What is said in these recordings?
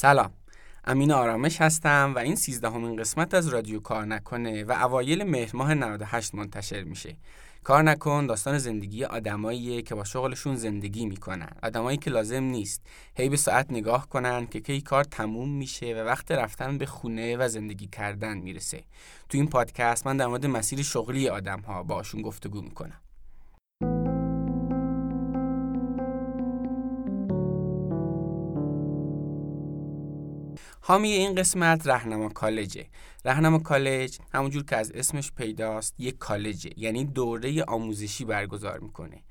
سلام. امین آرامش هستم و این سیزدهمین قسمت از رادیو کار نکنه و اوایل مهر ماه 98 منتشر میشه. کار نکن داستان زندگی آدماییه که با شغلشون زندگی می‌کنن. آدمایی که لازم نیست. هی به ساعت نگاه کنن که کی کار تموم میشه و وقت رفتن به خونه و زندگی کردن می‌رسه. تو این پادکست من در مورد مسیر شغلی آدم ها باشون گفتگو می‌کنم. حامی این قسمت رهنما کالجه. رهنما کالج همونجور که از اسمش پیداست یک کالجه. یعنی دوره آموزشی برگزار می‌کنه.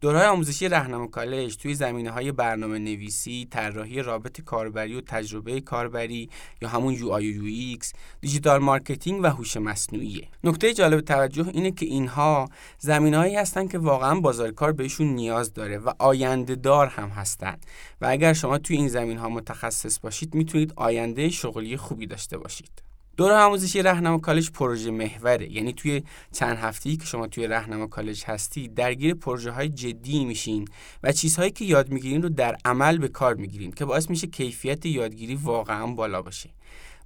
دوره‌های آموزشی رهنما کالج توی زمینه های برنامه نویسی، طراحی رابط کاربری و تجربه کاربری یا همون UI UX، digital marketing و هوش مصنوعیه. نکته جالب توجه اینه که اینها زمینه‌هایی هستن که واقعا بازار کار بهشون نیاز داره و آینده دار هم هستن و اگر شما توی این زمین ها متخصص باشید می‌تونید آینده شغلی خوبی داشته باشید. دوره آموزشی رهنما کالج پروژه محوره. یعنی توی چند هفته‌ای که شما توی رهنما کالج هستی درگیر پروژه های جدی میشین و چیزهایی که یاد می‌گیرین رو در عمل به کار می‌گیرین که باعث میشه کیفیت یادگیری واقعا بالا باشه.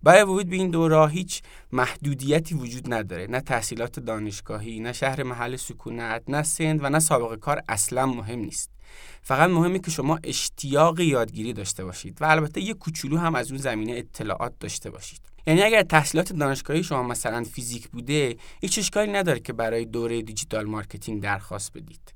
برای ورود به این دوره هیچ محدودیتی وجود نداره. نه تحصیلات دانشگاهی نه شهر محل سکونت نه سند و نه سابقه کار اصلا مهم نیست. فقط مهمه که شما اشتیاق یادگیری داشته باشید و البته یه کوچولو هم از اون زمینه اطلاعات داشته باشید. یعنی اگر تحصیلات دانشگاهی شما مثلا فیزیک بوده هیچ اشکالی نداره که برای دوره digital marketing درخواست بدید.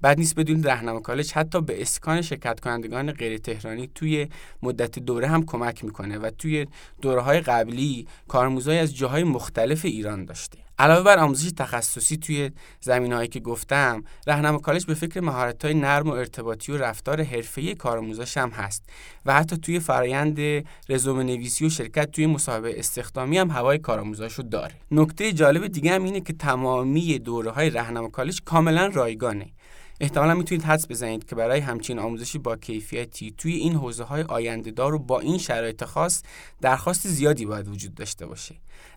بد نیست بدونید رهنما کالج حتی به اسکان شرکت کنندگان غیر تهرانی توی مدت دوره هم کمک می‌کنه و توی دوره های قبلی کارآموزایی از جاهای مختلف ایران داشته. علاوه بر آموزش تخصصی توی زمین هایی که گفتم رهنما کالج به فکر مهارت های نرم و ارتباطی و رفتار حرفه‌ای کارآموزاش هم هست و حتی توی فرایند رزومه نویسی و شرکت توی مصاحبه استخدامی هم هوای کارآموزاشو داره. نکته جالب دیگه هم اینه که تمامی دوره های رهنما کالج کاملا رایگانه. احتمالا می‌تونید حدس بزنید که برای همچین آموزشی با کیفیتی توی این حوزه های آینده دار و با این شرایط خاص درخواست زیادی باید وجود داشته باشه.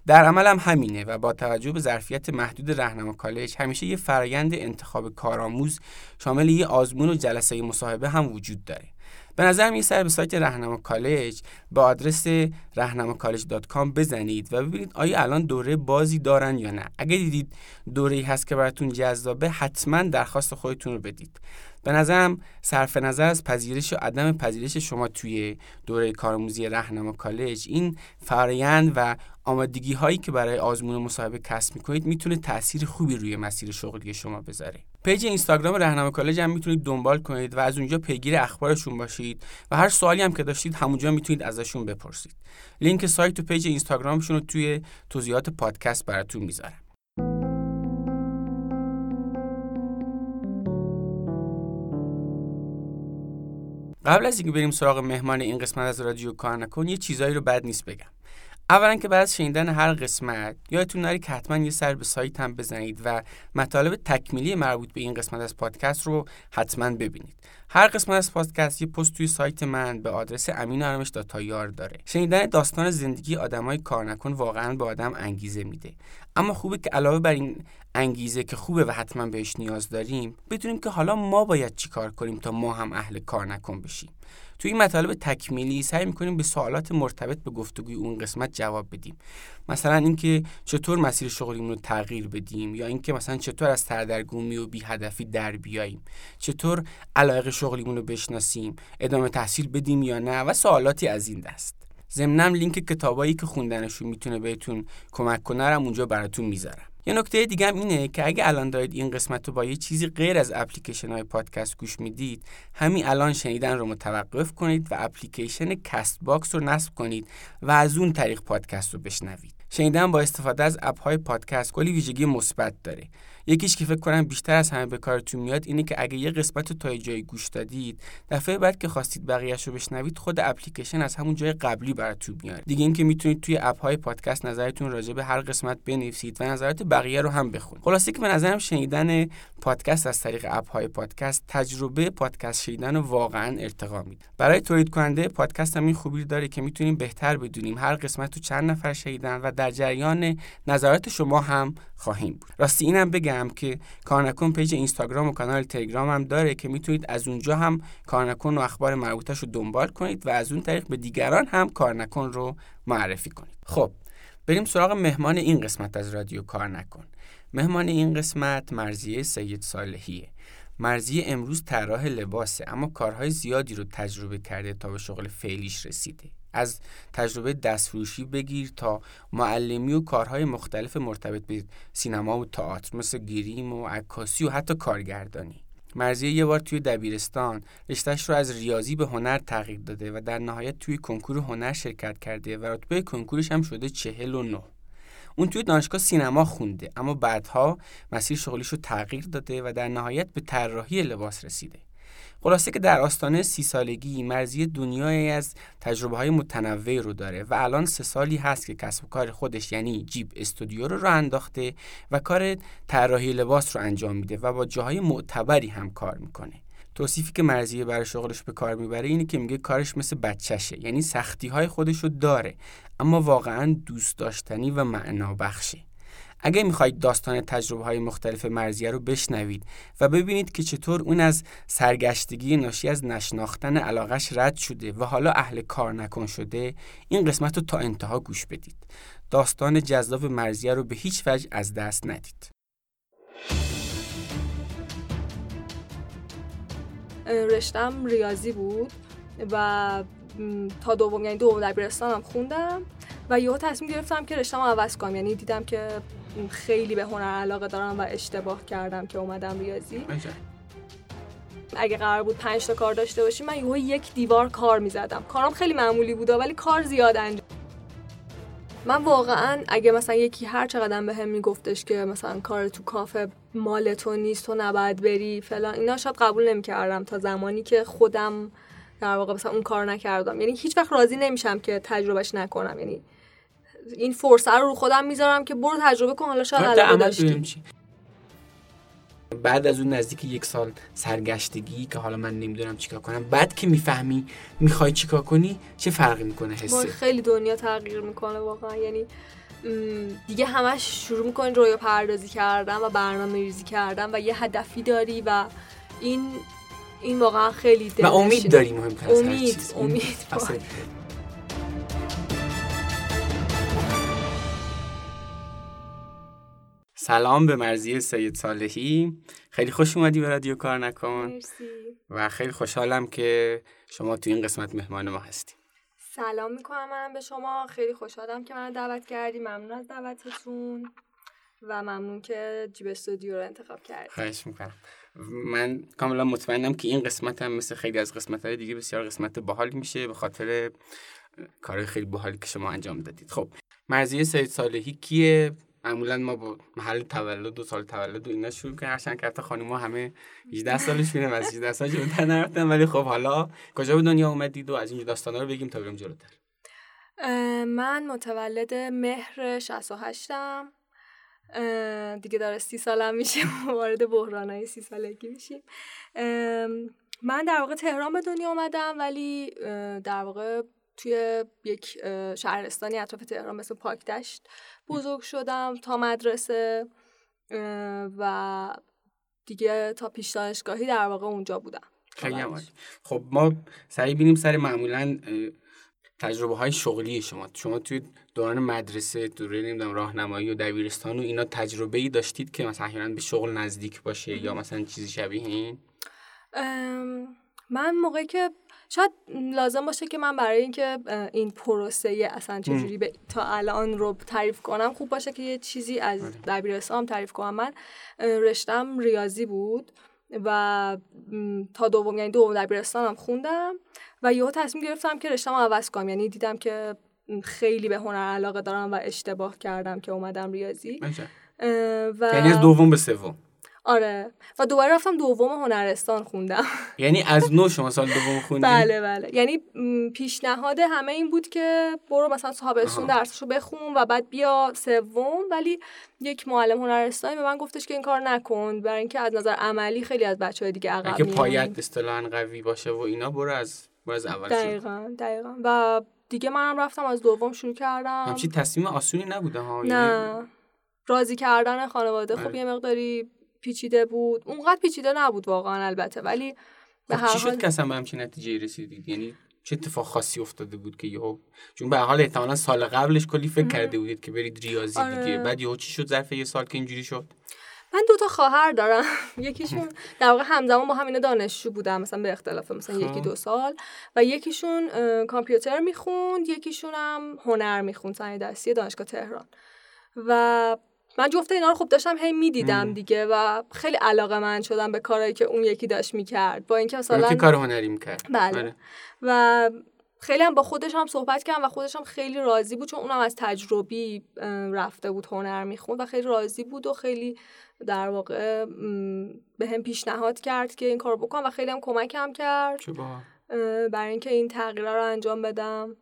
در عمل هم همینه و با توجه به ظرفیت محدود رهنما کالج همیشه یه فرایند انتخاب کارآموز شامل یه آزمون و جلسه مصاحبه هم وجود داره. به نظرم یه سر به سایت رهنما کالج به آدرس کام بزنید و ببینید آیا الان دوره بازی دارن یا نه. اگه دیدید دوره هست که براتون جذابه حتما درخواست خودتون رو بدید. به نظرم صرف نظر از پذیرش و عدم پذیرش شما توی دوره کارآموزی رهنما کالج این فرایند و آمادگی هایی که برای آزمون مصاحبه کسب می‌کنید می‌تونه تاثیر خوبی روی مسیر شغلی شما بذاره. page اینستاگرام رهنما کالج هم می‌تونید دنبال کنید و از اونجا پیگیر اخبارشون باشید و هر سوالی هم که داشتید همونجا می‌تونید ازشون بپرسید. لینک سایت و page اینستاگرامشون رو توی توضیحات پادکست براتون می‌ذارم. قبل از اینکه بریم سراغ مهمان این قسمت از رادیو کار نکن یه چیزایی رو بد نیست بگم. اولا که بعد شنیدن هر قسمت یادتون نره که حتما یه سر به سایت هم بزنید و مطالب تکمیلی مربوط به این قسمت از پادکست رو حتما ببینید. هر قسمت از پادکست یه پست توی سایت من به آدرس امین تایار داره. شنیدن داستان زندگی آدمای کار نکن واقعا به آدم انگیزه میده. اما خوبه که علاوه بر این انگیزه که خوبه و حتما بهش نیاز داریم بدونیم که حالا ما باید چیکار کنیم تا ما هم اهل کار نکن بشیم. توی این مطالب تکمیلی سعی می‌کنیم به سوالات مرتبط به گفتگوی اون قسمت جواب بدیم. مثلا اینکه چطور مسیر شغلیمون رو تغییر بدیم یا اینکه مثلا چطور از سردرگمی و بی هدفی در بیاییم. چطور علاقه شغلیمون رو بشناسیم ادامه تحصیل بدیم یا نه و سوالاتی از این دست. ضمنم لینک کتابایی که خوندنشون می‌تونه بهتون کمک کنه اونجا براتون می‌ذارم. یه نکته دیگه هم اینه که اگه الان دارید این قسمت رو با یه چیزی غیر از اپلیکیشن های پادکست گوش می‌دید همین الان شنیدن رو متوقف کنید و اپلیکیشن Castbox رو نصب کنید و از اون طریق پادکست رو بشنوید. شنیدن با استفاده از اپ های پادکست کلی ویژگی مثبت داره. یکیش که فکر کنم بیشتر از همه به کارتون میاد اینه که اگه یه قسمت رو تا جایی گوش دادید دفعه بعد که خواستید بقیه‌اش رو بشنوید خود اپلیکیشن از همون جای قبلی براتون میاره دیگه اینکه می‌تونید توی اپ های پادکست نظرتون راجع به هر قسمت بنویسید و نظرات بقیه رو هم بخونید. خلاصه که به نظرم شنیدن پادکست از طریق اپ های پادکست تجربه پادکست شنیدن رو واقعا ارتقا میده. برای تولید کننده پادکست هم این خوبی داره که می‌تونیم بهتر بدونیم هر قسمت رو چند نفر شنیدن و در جریان نظرات شما هم خواهیم بود. راستی اینم بگم که کارنکن page اینستاگرام و کانال تلگرام هم داره که می‌تونید از اونجا هم کارنکن و اخبار مربوطش رو دنبال کنید و از اون طریق به دیگران هم کارنکن رو معرفی کنید. خب بریم سراغ مهمان این قسمت از رادیو کار نکن مهمان این قسمت مرزیه سید صالحیه. مرزیه امروز طراح لباسه اما کارهای زیادی رو تجربه کرده تا به شغل فعلیش رسیده. از تجربه دستفروشی بگیر تا معلمی و کارهای مختلف مرتبط به سینما و تئاتر مثل گریم و عکاسی و حتی کارگردانی. مرزیه یه بار توی دبیرستان رشتهش رو از ریاضی به هنر تغییر داده و در نهایت توی کنکور هنر شرکت کرده و رتبه کنکورش هم شده چهل و نه. اون توی دانشگاه سینما خونده اما بعدها مسیر شغلیش رو تغییر داده و در نهایت به طراحی لباس رسیده. خلاصه که در آستانه سی سالگی مرزی دنیایی از تجربه های متنوعی رو داره و الان سه سالی هست که کسب و کار خودش یعنی جیب استودیو رو راه انداخته و کار طراحی لباس رو انجام میده و با جاهای معتبری هم کار می‌کنه. توصیفی که مرزیه برای شغلش به کار می‌بره اینه که میگه کارش مثل بچهشه. یعنی سختی های خودش رو داره اما واقعا دوست داشتنی و معنا بخشه اگه می‌خواید داستان تجربه های مختلف مرزیه رو بشنوید و ببینید که چطور اون از سرگشتگی ناشی از نشناختن علاقش رد شده و حالا اهل کار نکن شده این قسمت رو تا انتها گوش بدید. داستان جذاب مرزیه رو به هیچ وجه از دست ندید. رشتم ریاضی بود و تا دوم یعنی دوم دبیرستانم خوندم و یهو تصمیم گرفتم که رشتم عوض کنم. یعنی دیدم که خیلی به هنر علاقه دارم و اشتباه کردم که اومدم ریاضی. اگه قرار بود پنج تا کار داشته باشیم من یهو یک دیوار کار می‌زدم. کارم خیلی معمولی بود ولی کار زیاد انجام من واقعا اگه مثلا یکی هر چقدر به هم میگفتش که مثلا کار تو کافه مال تو نیست تو نباید بری فلان اینا شاید قبول نمی‌کردم تا زمانی که خودم در واقع مثلا اون کار نکردم. یعنی هیچ وقت راضی نمیشم که تجربهش نکنم. یعنی این فرصت رو رو خودم می‌ذارم که برو تجربه کن حالا شاید علاقه داشتی بعد از اون نزدیک یک سال سرگشتگی که حالا من نمی‌دونم چیکار کنم بعد که می‌فهمی می‌خوای چیکار کنی چه فرقی می‌کنه حسه خیلی دنیا تغییر می‌کنه واقعا. یعنی دیگه همش شروع می‌کنی رویا پردازی کردن و برنامه ریزی کردن و یه هدفی داری و این این واقعا خیلی و امید داری مهم امید امید سلام به مرزی سید صالحی. خیلی خوش اومدی به رادیو کار نکن. مرسی. و خیلی خوشحالم که شما تو این قسمت مهمان ما هستی سلام می‌کنم من به شما. خیلی خوشحالم که من دعوت کردی. ممنون از دعوتتون. و ممنون که جیب استودیو رو انتخاب کردی. خواهش می‌کنم. من کاملا مطمئنم که این قسمت هم مثل خیلی از قسمت های دیگه بسیار قسمت باحال میشه به خاطر کارهای خیلی باحالی که شما انجام دادید. خب مرزی سید صالحی کیه؟ معمولا ما با محل تولد و سال تولد و اینا شروع کنیم هرچند که خانم ها همه 18 سالشونه از 18 سال جلوتر نرفتن. ولی خب حالا کجا به دنیا اومدید و از این داستانا رو بگیم تا بریم جلوتر. من متولد مهر 68 م دیگه داره سی سالم میشه. وارد های سی سالگی میشیم. من در واقع تهران به دنیا آمدم ولی در واقع توی یک شهرستانی اطراف تهران مثل پاکدشت بزرگ شدم تا مدرسه و دیگه تا پیش دانشگاهی در واقع اونجا بودم. خیلی خب ما سریع بینیم سر معمولا تجربه های شغلی شما. شما توی دوران مدرسه دوره نمی‌دونم راهنمایی و دبیرستان و اینا تجربه ای داشتید که مثلا به شغل نزدیک باشه یا مثلا چیزی شبیه این؟ من موقعی که شاید لازم باشه که من برای اینکه این پروسه اصلا چجوری به تا الان رو تعریف کنم خوب باشه که یه چیزی از آره. دبیرستان تعریف کنم. من رشتم ریاضی بود و تا دوم یعنی دوم دبیرستانم خوندم و یهو تصمیم گرفتم که رشتم عوض کنم. یعنی دیدم که خیلی به هنر علاقه دارم و اشتباه کردم که اومدم ریاضی. و یعنی از دوم به سوم. آره. و دوباره رفتم دوم هنرستان خوندم. یعنی از نو شما سال دوم خوندی؟ بله بله. یعنی پیشنهاد همه این بود که برو مثلا تابستون درسشو بخون و بعد بیا سوم. ولی یک معلم هنرستانی به من گفتش که این کار نکن برای اینکه از نظر عملی خیلی از بچه های دیگه عقب که پایت اصطلاحا قوی باشه و اینا برو از برو از اول دقیقا دقیقا. و دیگه منم رفتم از دوم شروع کردم. همچین تصمیم آسونی نبوده ها؟ نه. راضی کردن خانواده. خب آره. یه مقداری پیچیده بود. اونقدر پیچیده نبود واقعا البته. ولی به خب هر چی شد که اصلا به همچین نتیجه رسیدید؟ یعنی چه اتفاق خاصی افتاده بود که یهو چون به حال احتمالا سال قبلش کلی فکر کرده بودید که برید ریاضی آره. دیگه. بعد یهو چی شد؟ ظرف یه سال که اینجوری شد؟ من دو تا خواهر دارم. یکیشون در واقع همزمان با همین دانشجو بودم مثلا به اختلاف مثلا خب. یکی دو سال. و یکیشون کامپیوتر می‌خوند یکیشون هم هنر می‌خوند صنایع دستی دانشگاه تهران. و من جفت اینا رو خب داشتم هی می‌دیدم. دیگه و خیلی علاقه من شدم به کارهایی که اون یکی داشت می‌کرد با اینکه مثلا که کار هنری می‌کرد بله. آره. و خیلی هم با خودش هم صحبت کردم و خودش هم خیلی راضی بود چون اونم از تجربی رفته بود هنر می‌خوند و خیلی راضی بود و خیلی در واقع به هم پیشنهاد کرد که این کار بکنم و خیلی هم کمکم کرد چه باحال. اه، برای اینکه این تغییرها رو انجام بدم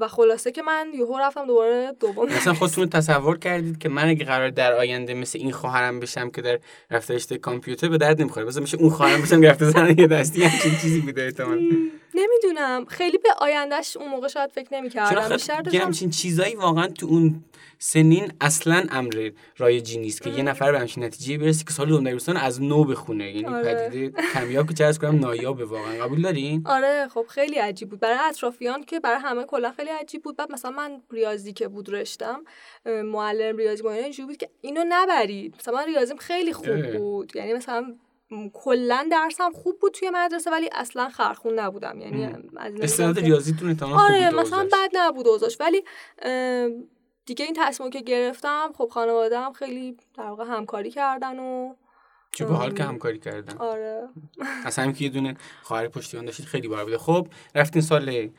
و خلاصه که من یهو رفتم دوباره دوم مثلا خودتون تصور کردید که من اگه قرار در آینده مثل این خواهرم بشم که در رفته کامپیوتر به درد نمی‌خوره؟ مثلا میشه اون خواهرم بشم که رفته زنه یه دستی همچین چیزی بوده احتمال نمی‌دونم. خیلی به آیندهش اون موقع شاید فکر نمی‌کردم. بیشتر خیلی داشتم همچین چیزایی واقعا تو اون سنین اصلا امر رایجی نیست که یه نفر به همچین نتیجه برسه که سال دوم دبیرستان از نو بخونه. یعنی آره. پدیده کمیاب که چه کنم نایابه واقعا. قبول دارین؟ آره. خب خیلی عجیب بود. برای اطرافیان که برای همه کلا خیلی عجیب بود. بعد مثلا من ریاضی که بود رشتم معلم ریاضی ما اینجوری بود که اینو نبرید. مثلا من ریاضیم خیلی خوب. بود. یعنی مثلا کلا درسم خوب بود توی مدرسه ولی اصلا خرخون نبودم یعنی. از استعداد که- ریاضیتون خوب آره بوده مثلا. بد نبود اوضاعش ولی دیگه این تصمیم که گرفتم خب خانواده هم خیلی در واقع همکاری کردن و چه باحال که ام. همکاری کردن آره اصلا همین که یه دونه خواهر پشتیبان داشتید خیلی بار بوده خب رفتین سال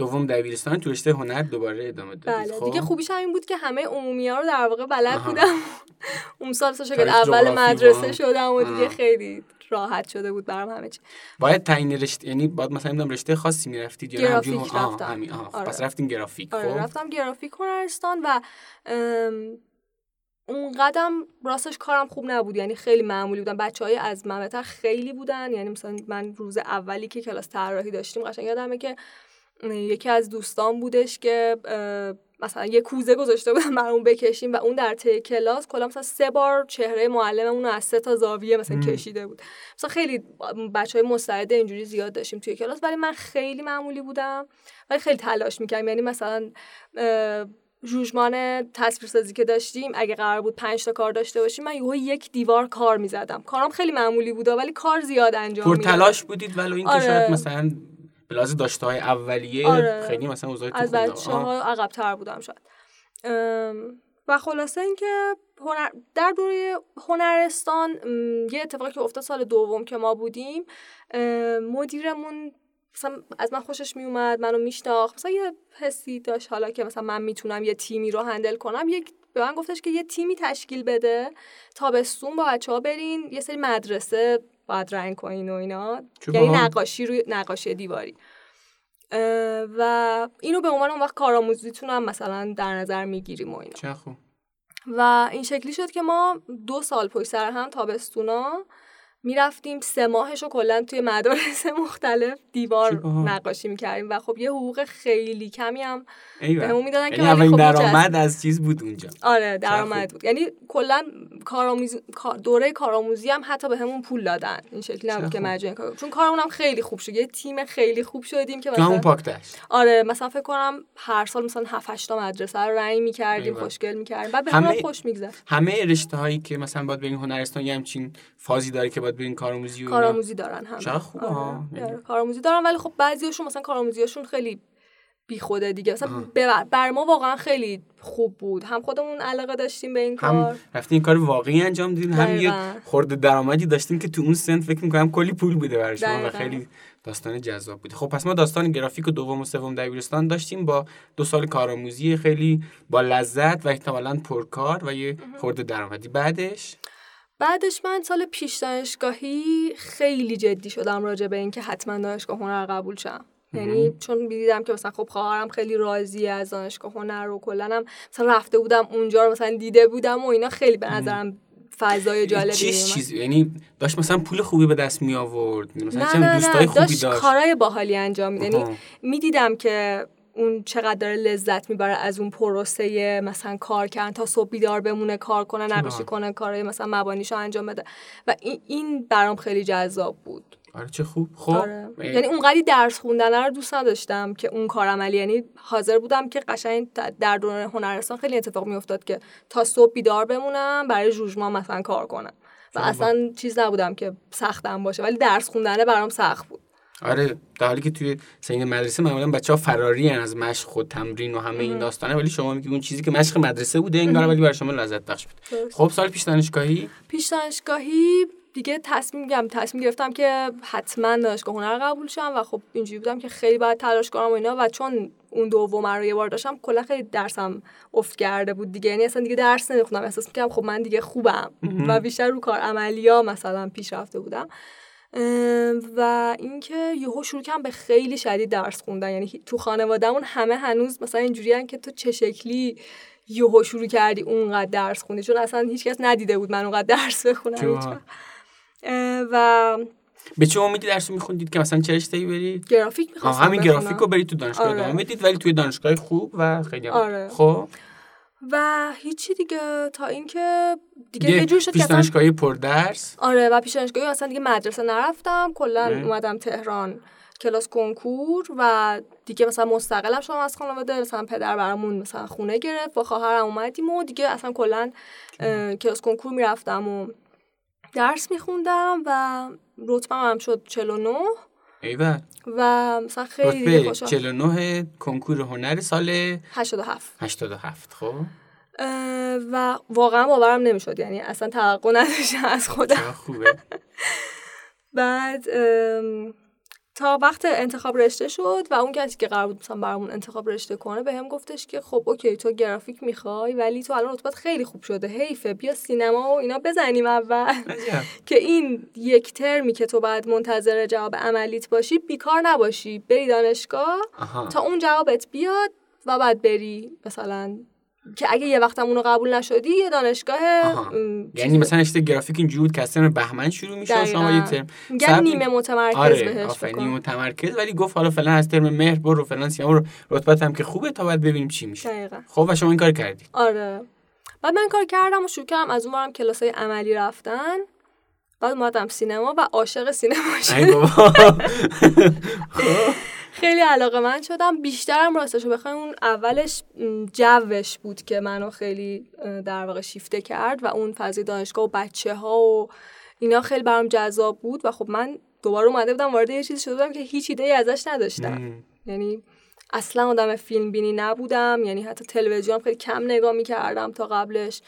دوم دبیرستان تو رشته هنر دوباره ادامه دادید بله خب. دیگه خوبیش هم این بود که همه عمومی ها رو در واقع بلد. بودم. اون سال تاریخ، اول مدرسه و- شدم و دیگه آه. خیلی راحت شده بود برام همه چی. باید تعیین رشته یعنی باید مثلا نمی‌دونم رشته خاصی می‌رفتید یا گرافیک آها، رفتم. همین آها. آره. پس رفتین گرافیک آره خب. رفتم گرافیک هنرستان و ام، اون قدم راستش کارم خوب نبود. یعنی خیلی معمولی بودن بچه های از من خیلی بودن. یعنی مثلا من روز اولی که کلاس طراحی داشتیم قشنگ یادمه که یکی از دوستان بودش که مثلا یه کوزه گذاشته بودن برامون بکشیم و اون در طی کلاس کلا مثلا سه بار چهره معلممون رو از سه تا زاویه مثلا مم. کشیده بود مثلا خیلی بچه های مستعد اینجوری زیاد داشتیم توی کلاس ولی من خیلی معمولی بودم ولی خیلی تلاش می‌کردم یعنی مثلا جوجمان تصویرسازی که داشتیم اگه قرار بود پنج تا کار داشته باشیم من یهو یک دیوار کار می‌زدم کارم خیلی معمولی بوده ولی کار زیاد انجام پر می‌دادم تلاش بودید ولو اینکه آره. شاید مثلا به لحاظ داشته های اولیه آره. خیلی مثلا اوضاعتون از. بچه. ها عقب تر بودم شاید و خلاصه اینکه هنر در دوره هنرستان یه اتفاقی که افتاد سال دوم که ما بودیم مدیرمون مثلا از من خوشش میومد منو میشناخت مثلا یه حسی داشت حالا که مثلا من می‌تونم یه تیمی رو هندل کنم یک به من گفتش که یه تیمی تشکیل بده تابستون با بچه ها برین یه سری مدرسه باید رنگ کنین و اینا. یعنی. نقاشی روی نقاشی دیواری. و اینو به عنوان اون وقت کارآموزیتون هم مثلا در نظر می‌گیریم و اینا. چه خوب. و این شکلی شد که ما دو سال پشت سر هم تابستونا می‌رفتیم سه ماهش رو کلا توی مدارس مختلف دیوار. نقاشی می‌کردیم و خب یه حقوق خیلی کمی هم. بهمون می‌دادن که یعنی ولی اولین خب درآمد از چیز بود اونجا آره. درآمد بود یعنی کلا کارآموزی کار- دوره کارآموزی هم حتی بهمون پول دادن این شکلی نبود که. مجانی کار چون کارمون هم خیلی خوب شد یه تیم خیلی خوب شدیم که همون مثلا پاکتش آره مثلا فکر کنم هر سال مثلا 7 8 تا مدرسه رو رنگ می‌کردیم. خوشگل می‌کردیم بعد به همه- همه خوش می‌گذشت همه رشته هایی که مثلا باید برین هنرستان یه همچین فازی داره که باید برین کارآموزی و اینا. کارآموزی دارن همه چقدر خوبه ها. آره. یعنی- آره، کارآموزی دارن ولی خب بعضیاشون مثلا کارآموزیاشون خیلی بی خوده دیگه مثلا آها. بر, بر ما واقعا خیلی خوب بود هم خودمون علاقه داشتیم به این کار هم رفتین این کار واقعی انجام دیدین هم یه. خورده درآمدی داشتین که تو اون سن فکر می‌کنم کلی پول بوده برای شما و. خیلی داستان جذاب بوده خب پس ما داستان گرافیک و دوم و سوم دبیرستان داشتیم با دو سال کارآموزی خیلی با لذت و احتمالاً پرکار و یه خورده درآمدی بعدش بعدش من سال پیش دانشگاهی خیلی جدی شدم راجع به اینکه حتما دانشگاه هنر قبول شم. یعنی چون دیدم که مثلا خب خواهرم خیلی راضی از دانشگاه هنر رو کلا هم مثلا رفته بودم اونجا رو مثلا دیده بودم و اینا خیلی به نظرم فضای جالبی چیز. چیز؟ یعنی داشت مثلا پول خوبی به دست می آورد مثلا نه نه دوستای نه خوبی داشت داشت؟ کارهای باحالی انجام یعنی. می‌دیدم که اون چقدر داره لذت می‌بره از اون پروسه مثلا کار کردن تا صبح بیدار بمونه کار کنه نقاشی کنه کارهای مثلا مبانیشو انجام بده. و این, این برام خیلی جذاب بود. آره چه خوب. خب آره. یعنی اونقدی درس خوندن رو دوست نداشتم که اون کار عملی یعنی حاضر بودم که قشنگ در دوران هنرستان خیلی اتفاق میافتاد که تا صبح بیدار بمونم برای جوجما مثلا کار کنم. و اصلا چیز نبودم که سختم باشه ولی درس خوندنه برام سخت بود. آره در حالی که توی سین مدرسه معمولا بچه ها فراری از مشق خود تمرین و همه این داستانه ولی شما میگی اون چیزی که مشق مدرسه بوده انگار ولی برای شما لذت بخش بود. خب سال پیش دانشگاهی؟ پیش دانشگاهی دیگه تصمیم گرفتم تصمیم گرفتم که حتما دانشگاه هنر قبول شم و خب اینجوری بودم که خیلی باید تلاش کنم و اینا و چون اون دوم رو یه بار داشتم کلا خیلی درسم افت کرده بود دیگه. یعنی اصلا دیگه درس نمیخوندم. احساس می‌کردم خب من دیگه خوبم و بیشتر رو کار عملیا مثلا پیش رفته بودم. و اینکه یهو شروع کردم به خیلی شدید درس خوندن. یعنی تو خانوادهمون همه هنوز مثلا اینجوریان که تو چه شکلی یهو شروع کردی اونقدر درس خوندی؟ چون اصلا هیچکس ندیده بود من اونقدر درس بخونم. و به چه امیدی درس میخوندید که مثلا چه رشته‌ای برید گرافیک می‌خواستم همین گرافیک رو برید تو دانشگاه. آره. ادامه بدید ولی توی دانشگاه خوب و خیلی آره. خب؟ و هیچی دیگه تا اینکه دیگه یه جور شد پیش دانشگاهی پر درس آره و پیش دانشگاهی اصلا دیگه مدرسه نرفتم. کلا اومدم تهران کلاس کنکور و دیگه مثلا مستقلم شدم از خانواده. مثلا پدر برامون مثلا خونه گرفت با خواهرم اومدیم و دیگه اصلا کلا کلاس کنکور می‌رفتم و درس میخوندم و رتبه هم شد 49 ایول. و مثلا خیلی دیگه خوشحال 49 کنکور هنر سال 87 87 خب. و واقعا باورم نمی‌شد یعنی اصلا توقع نداشتم از خودم. خوبه. بعد تا وقت انتخاب رشته شد و اون کسی که قرار بود مثلا برامون انتخاب رشته کنه به هم گفتش که خب اوکی تو گرافیک می‌خوای ولی تو الان رتبت خیلی خوب شده. حیفه بیا سینما و اینا بزنیم اول. که این یک ترمی که تو بعد منتظر جواب عملیت باشی بیکار نباشی. بری دانشگاه تا اون جوابت بیاد و بعد بری مثلا که اگه یه وقت اونو قبول نشدی یه دانشگاه یعنی مثلا اشته گرافیک اینجوری بود که اصلا بهمن شروع میشه شما یه ترم میگن نیمه متمرکز آره بهش نیمه متمرکز. ولی گفت حالا فلان از ترم مهر برو فلان سیما رو رتبت هم که خوبه تا بعد ببینیم چی میشه. دقیقا. خب و شما این کار کردی. آره. بعد من کار کردم و شروع کردم از اونورم کلاسای عملی رفتن. بعد اومدم سینما و عاشق سینما شدم خیلی علاقه من شدم. بیشترم راستشو بخوایم اون اولش جوش بود که منو خیلی در واقع شیفته کرد و اون فضای دانشگاه و بچه ها و اینا خیلی برام جذاب بود. و خب من دوباره اومده بودم وارد یه چیزی شده بودم که هیچ ایده ازش نداشتم. یعنی اصلا آدم فیلم بینی نبودم. یعنی حتی تلویزیون خیلی کم نگاه می‌کردم تا قبلش.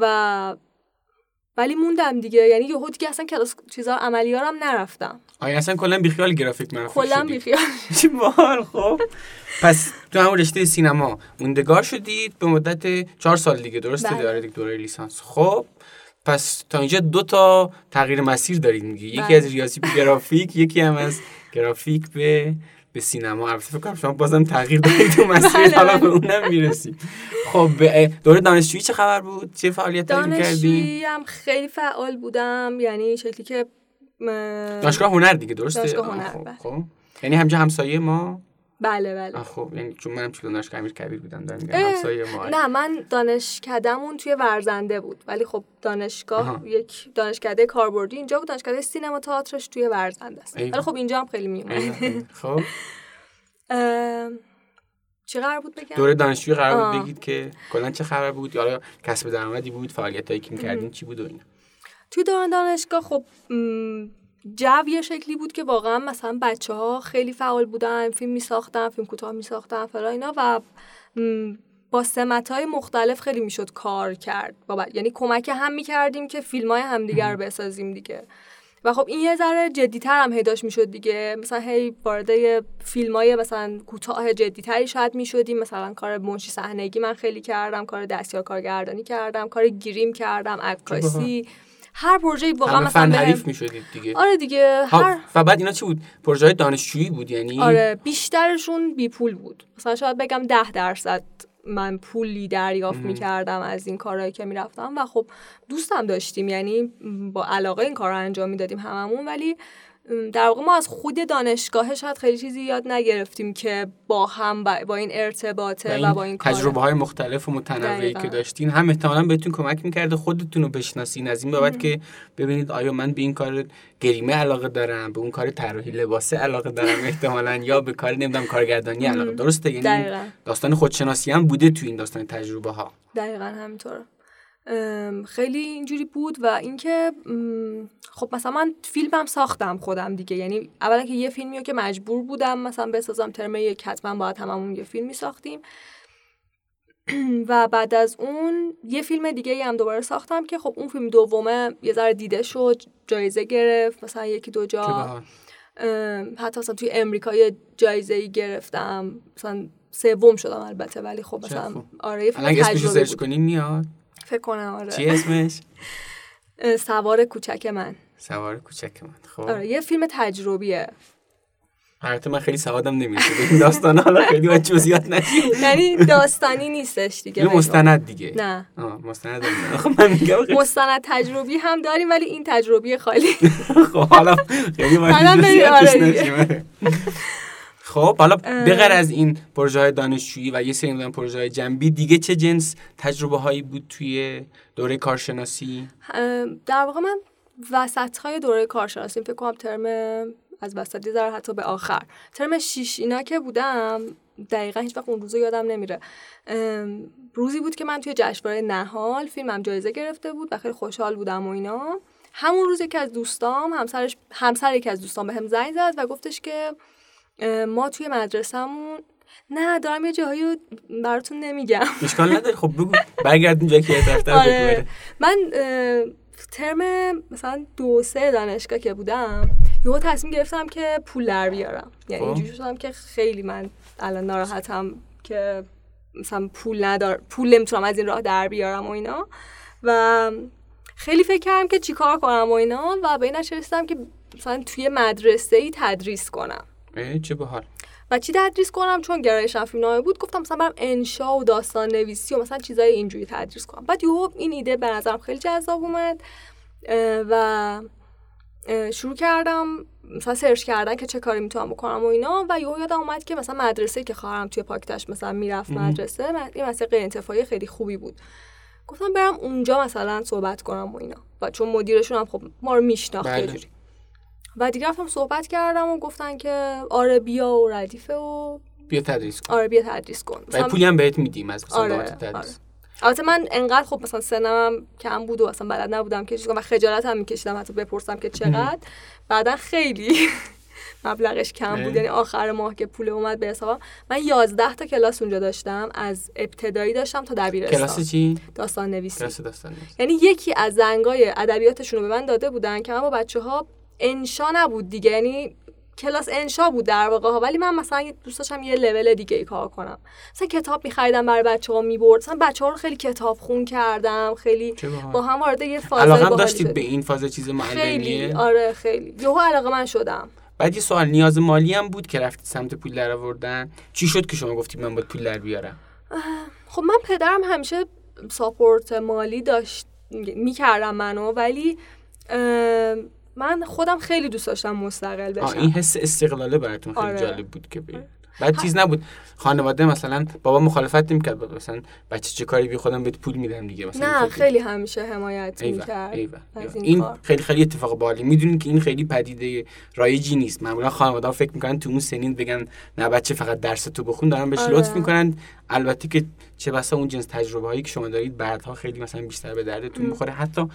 و ولی موندم دیگه. یعنی یهو دیگه اصلا کلاس چیزا عملیارم نرفتم. آیا اصلا کلا بیخیال گرافیک من کلا بیخیال. چی بال خب. پس تو همون رشته سینما موندگار شدید به مدت چهار سال دیگه درسته؟ بله. داره دیگه دوره لیسانس. خب پس تا اینجا دو تا تغییر مسیر دارید میگی. یکی بله. از ریاضی به گرافیک یکی هم از گرافیک به به سینما. البته فکر کنم شما بازم تغییر دادید تو مسیر. بله، حالا بله. به اونم می‌رسیم. خب دوره دانشجویی چه خبر بود؟ چه فعالیت کردی دانشجویی هم خیلی فعال بودم. یعنی شکلی که دانشگاه هنر دیگه درسته؟ دانشگاه هنر، خب بله. خب. یعنی همجا همسایه ما؟ بله بله. خب یعنی چون منم چون دانشگاه امیر کبیر بودم دارم میگم همسایه ما. نه من دانشکدهمون توی ورزنده بود ولی خب دانشگاه آها. یک دانشکده کاربردی اینجا بود دانشکده سینما تئاترش توی ورزنده است. ولی خب اینجا هم خیلی میومد. خب. چی قرار بود بگم؟ دوره دانشجویی قرار بود. بگید که کلا چه خبر بود؟ یا کسب درآمدی بود؟ فعالیتایی که می‌کردین چی بود و اینا؟ توی دوران دانشگاه خب جو یه شکلی بود که واقعا مثلا بچه ها خیلی فعال بودن فیلم می ساختن فیلم کوتاه می ساختن فلا اینا و با سمت های مختلف خیلی می‌شد کار کرد. با ب- یعنی کمک هم می کردیم که فیلم های همدیگر رو بسازیم دیگه. و خب این یه ذره جدیتر هم هیداش می‌شد دیگه. مثلا هی وارد فیلم های مثلا کوتاه جدیتری شاید می‌شدیم. مثلا کار منشی صحنگی من خیلی کردم کار دستیار کارگردانی کردم کار گیریم کردم عکاسی. هر پروژه واقعا مثلا فن حریف می‌شدید دیگه. آره دیگه ها، هر و بعد اینا چی بود؟ پروژه دانشجویی بود یعنی؟ آره بیشترشون بی پول بود. مثلا شاید بگم ده درصد من پولی دریافت می کردم از این کارهایی که می‌رفتم و خب دوستم داشتیم یعنی با علاقه این کار رو انجام می‌دادیم هممون ولی در واقع ما از خود دانشگاه شاید خیلی چیزی یاد نگرفتیم که با هم با, این ارتباطه و, با این تجربه های مختلف و متنوعی که داشتین هم احتمالا بهتون کمک می‌کرده خودتون رو بشناسین از این بابت که ببینید آیا من به این کار گریمه علاقه دارم به اون کار طراحی لباسه علاقه دارم احتمالا یا به کار نمی‌دونم کارگردانی علاقه. درسته؟ یعنی داستان خودشناسی هم بوده تو این داستان تجربه ها دقیقا همینطوره. خیلی اینجوری بود و اینکه خب مثلا من فیلمم ساختم خودم دیگه. یعنی اولا که یه فیلمی که مجبور بودم مثلا بسازم ترم یک حتما باید هممون یه فیلمی ساختیم. و بعد از اون یه فیلم دیگه هم دوباره ساختم که خب اون فیلم دومه یه ذره دیده شد جایزه گرفت مثلا یکی دو جا. حتی مثلا توی امریکا یه جایزه ای گرفتم. مثلا سوم شدم البته ولی خب مثلا آره یه فیلم تجربه میاد؟ فکر کنم آره. چی اسمش؟ سوار کوچک من. سوار کوچک من. خب. آره یه فیلم تجربیه. البته من خیلی سوادم نمیشه. داستان حالا خیلی باید جزئیات یعنی داستانی نیستش دیگه مستند دیگه. نه. مستند خب من میگم مستند تجربی هم داریم ولی این تجربی خالی. خب حالا خیلی باید خب حالا بغیر از این پروژه های دانشجویی و یه سری پروژه های جنبی دیگه چه جنس تجربه هایی بود توی دوره کارشناسی؟ در واقع من وسط های دوره کارشناسی فکر کنم ترم از وسط یه حتی به آخر. ترم شیش اینا که بودم دقیقا هیچ وقت اون روزو یادم نمیره. روزی بود که من توی جشنواره نهال فیلمم جایزه گرفته بود و خیلی خوشحال بودم و اینا. همون روز که از دوستام همسرش همسر یکی از دوستان بهم به زنگ زد و گفتش که ما توی مدرسهمون نه دارم یه جاهایی براتون نمیگم. اشکال نداره خب بگو. برگرد اینجا که دفتر آره. من ترم مثلا دو سه دانشگاه که بودم یهو تصمیم گرفتم که پول در بیارم. یعنی خب. اینجوری شدم که خیلی من الان ناراحتم که مثلا پول ندار پول نمی‌تونم از این راه در بیارم و اینا. و خیلی فکر کردم که چیکار کنم و اینا. و به این رسیدم که مثلا توی مدرسه ای تدریس کنم. چه بحال و چی تدریس کنم؟ چون گرایشم فیلمنامه بود گفتم مثلا برم انشا و داستان نویسی و مثلا چیزای اینجوری تدریس کنم. بعد یهو این ایده به نظرم خیلی جذاب اومد و شروع کردم مثلا سرچ کردن که چه کاری می‌تونم بکنم و اینا. و یهو یادم اومد که مثلا مدرسه که خواهرم توی پاکتش مثلا می‌رفت مدرسه این مثلا غیر انتفاعی خیلی خوبی بود. گفتم برم اونجا مثلا صحبت کنم و اینا. و چون مدیرشون هم خب ما رو میشناخت بله. و دیگه رفتم صحبت کردم و گفتن که آره بیا و ردیفه و بیا تدریس کن. آره بیا تدریس کن. و پولی هم بهت میدیم از مثلا آره، تدریس آره. البته من انقدر خب مثلا سنم کم بود و اصلا بلد نبودم که و خجالت هم میکشیدم حتی بپرسم که چقدر. بعدا خیلی مبلغش کم بود. یعنی آخر ماه که پول اومد به حساب من 11 تا کلاس اونجا داشتم. از ابتدایی داشتم تا دبیرستان. کلاس چی؟ داستان نویسی کلاس داستان نویسی یعنی یکی از زنگای ادبیاتشون رو به من داده بودن که من با بچه ها انشا نبود دیگه. یعنی کلاس انشا بود در واقع ها. ولی من مثلا دوست داشتم یه لول دیگه ای کار کنم. مثلا کتاب میخریدم برای بچه ها می‌برد. مثلا بچه ها رو خیلی کتاب خون کردم. خیلی با هم وارد یه فاز علاقه داشتید به این فاز چیز معلمیه خیلی. آره خیلی. یهو علاقه من شدم. بعد یه سوال نیاز مالی هم بود که رفتید سمت پول در آوردن؟ چی شد که شما گفتید من باید پول در بیارم؟ خب من پدرم همیشه ساپورت مالی داشت می‌کردم منو. ولی من خودم خیلی دوست داشتم مستقل بشم. این حس استقلاله براتون خیلی آره. جالب بود که بید. بعد چیز نبود. خانواده مثلا بابا مخالفت نمی‌کرد مثلا بچه چه کاری بی خودم بهت پول میدم دیگه مثلا. نه خیلی همیشه حمایت می‌کرد این, این خیلی خیلی اتفاق بالی. می‌دونین که این خیلی پدیده رایجی نیست. معمولا خانواده فکر می‌کنن تو اون سنین بگن نه بچه فقط درس تو بخون دارن بهش آره. لطف می‌کنن. البته که چه بسا اون جنس تجربه هایی که شما دارید بعدها خیلی مثلا بیشتر به دردتون می‌خوره. حتی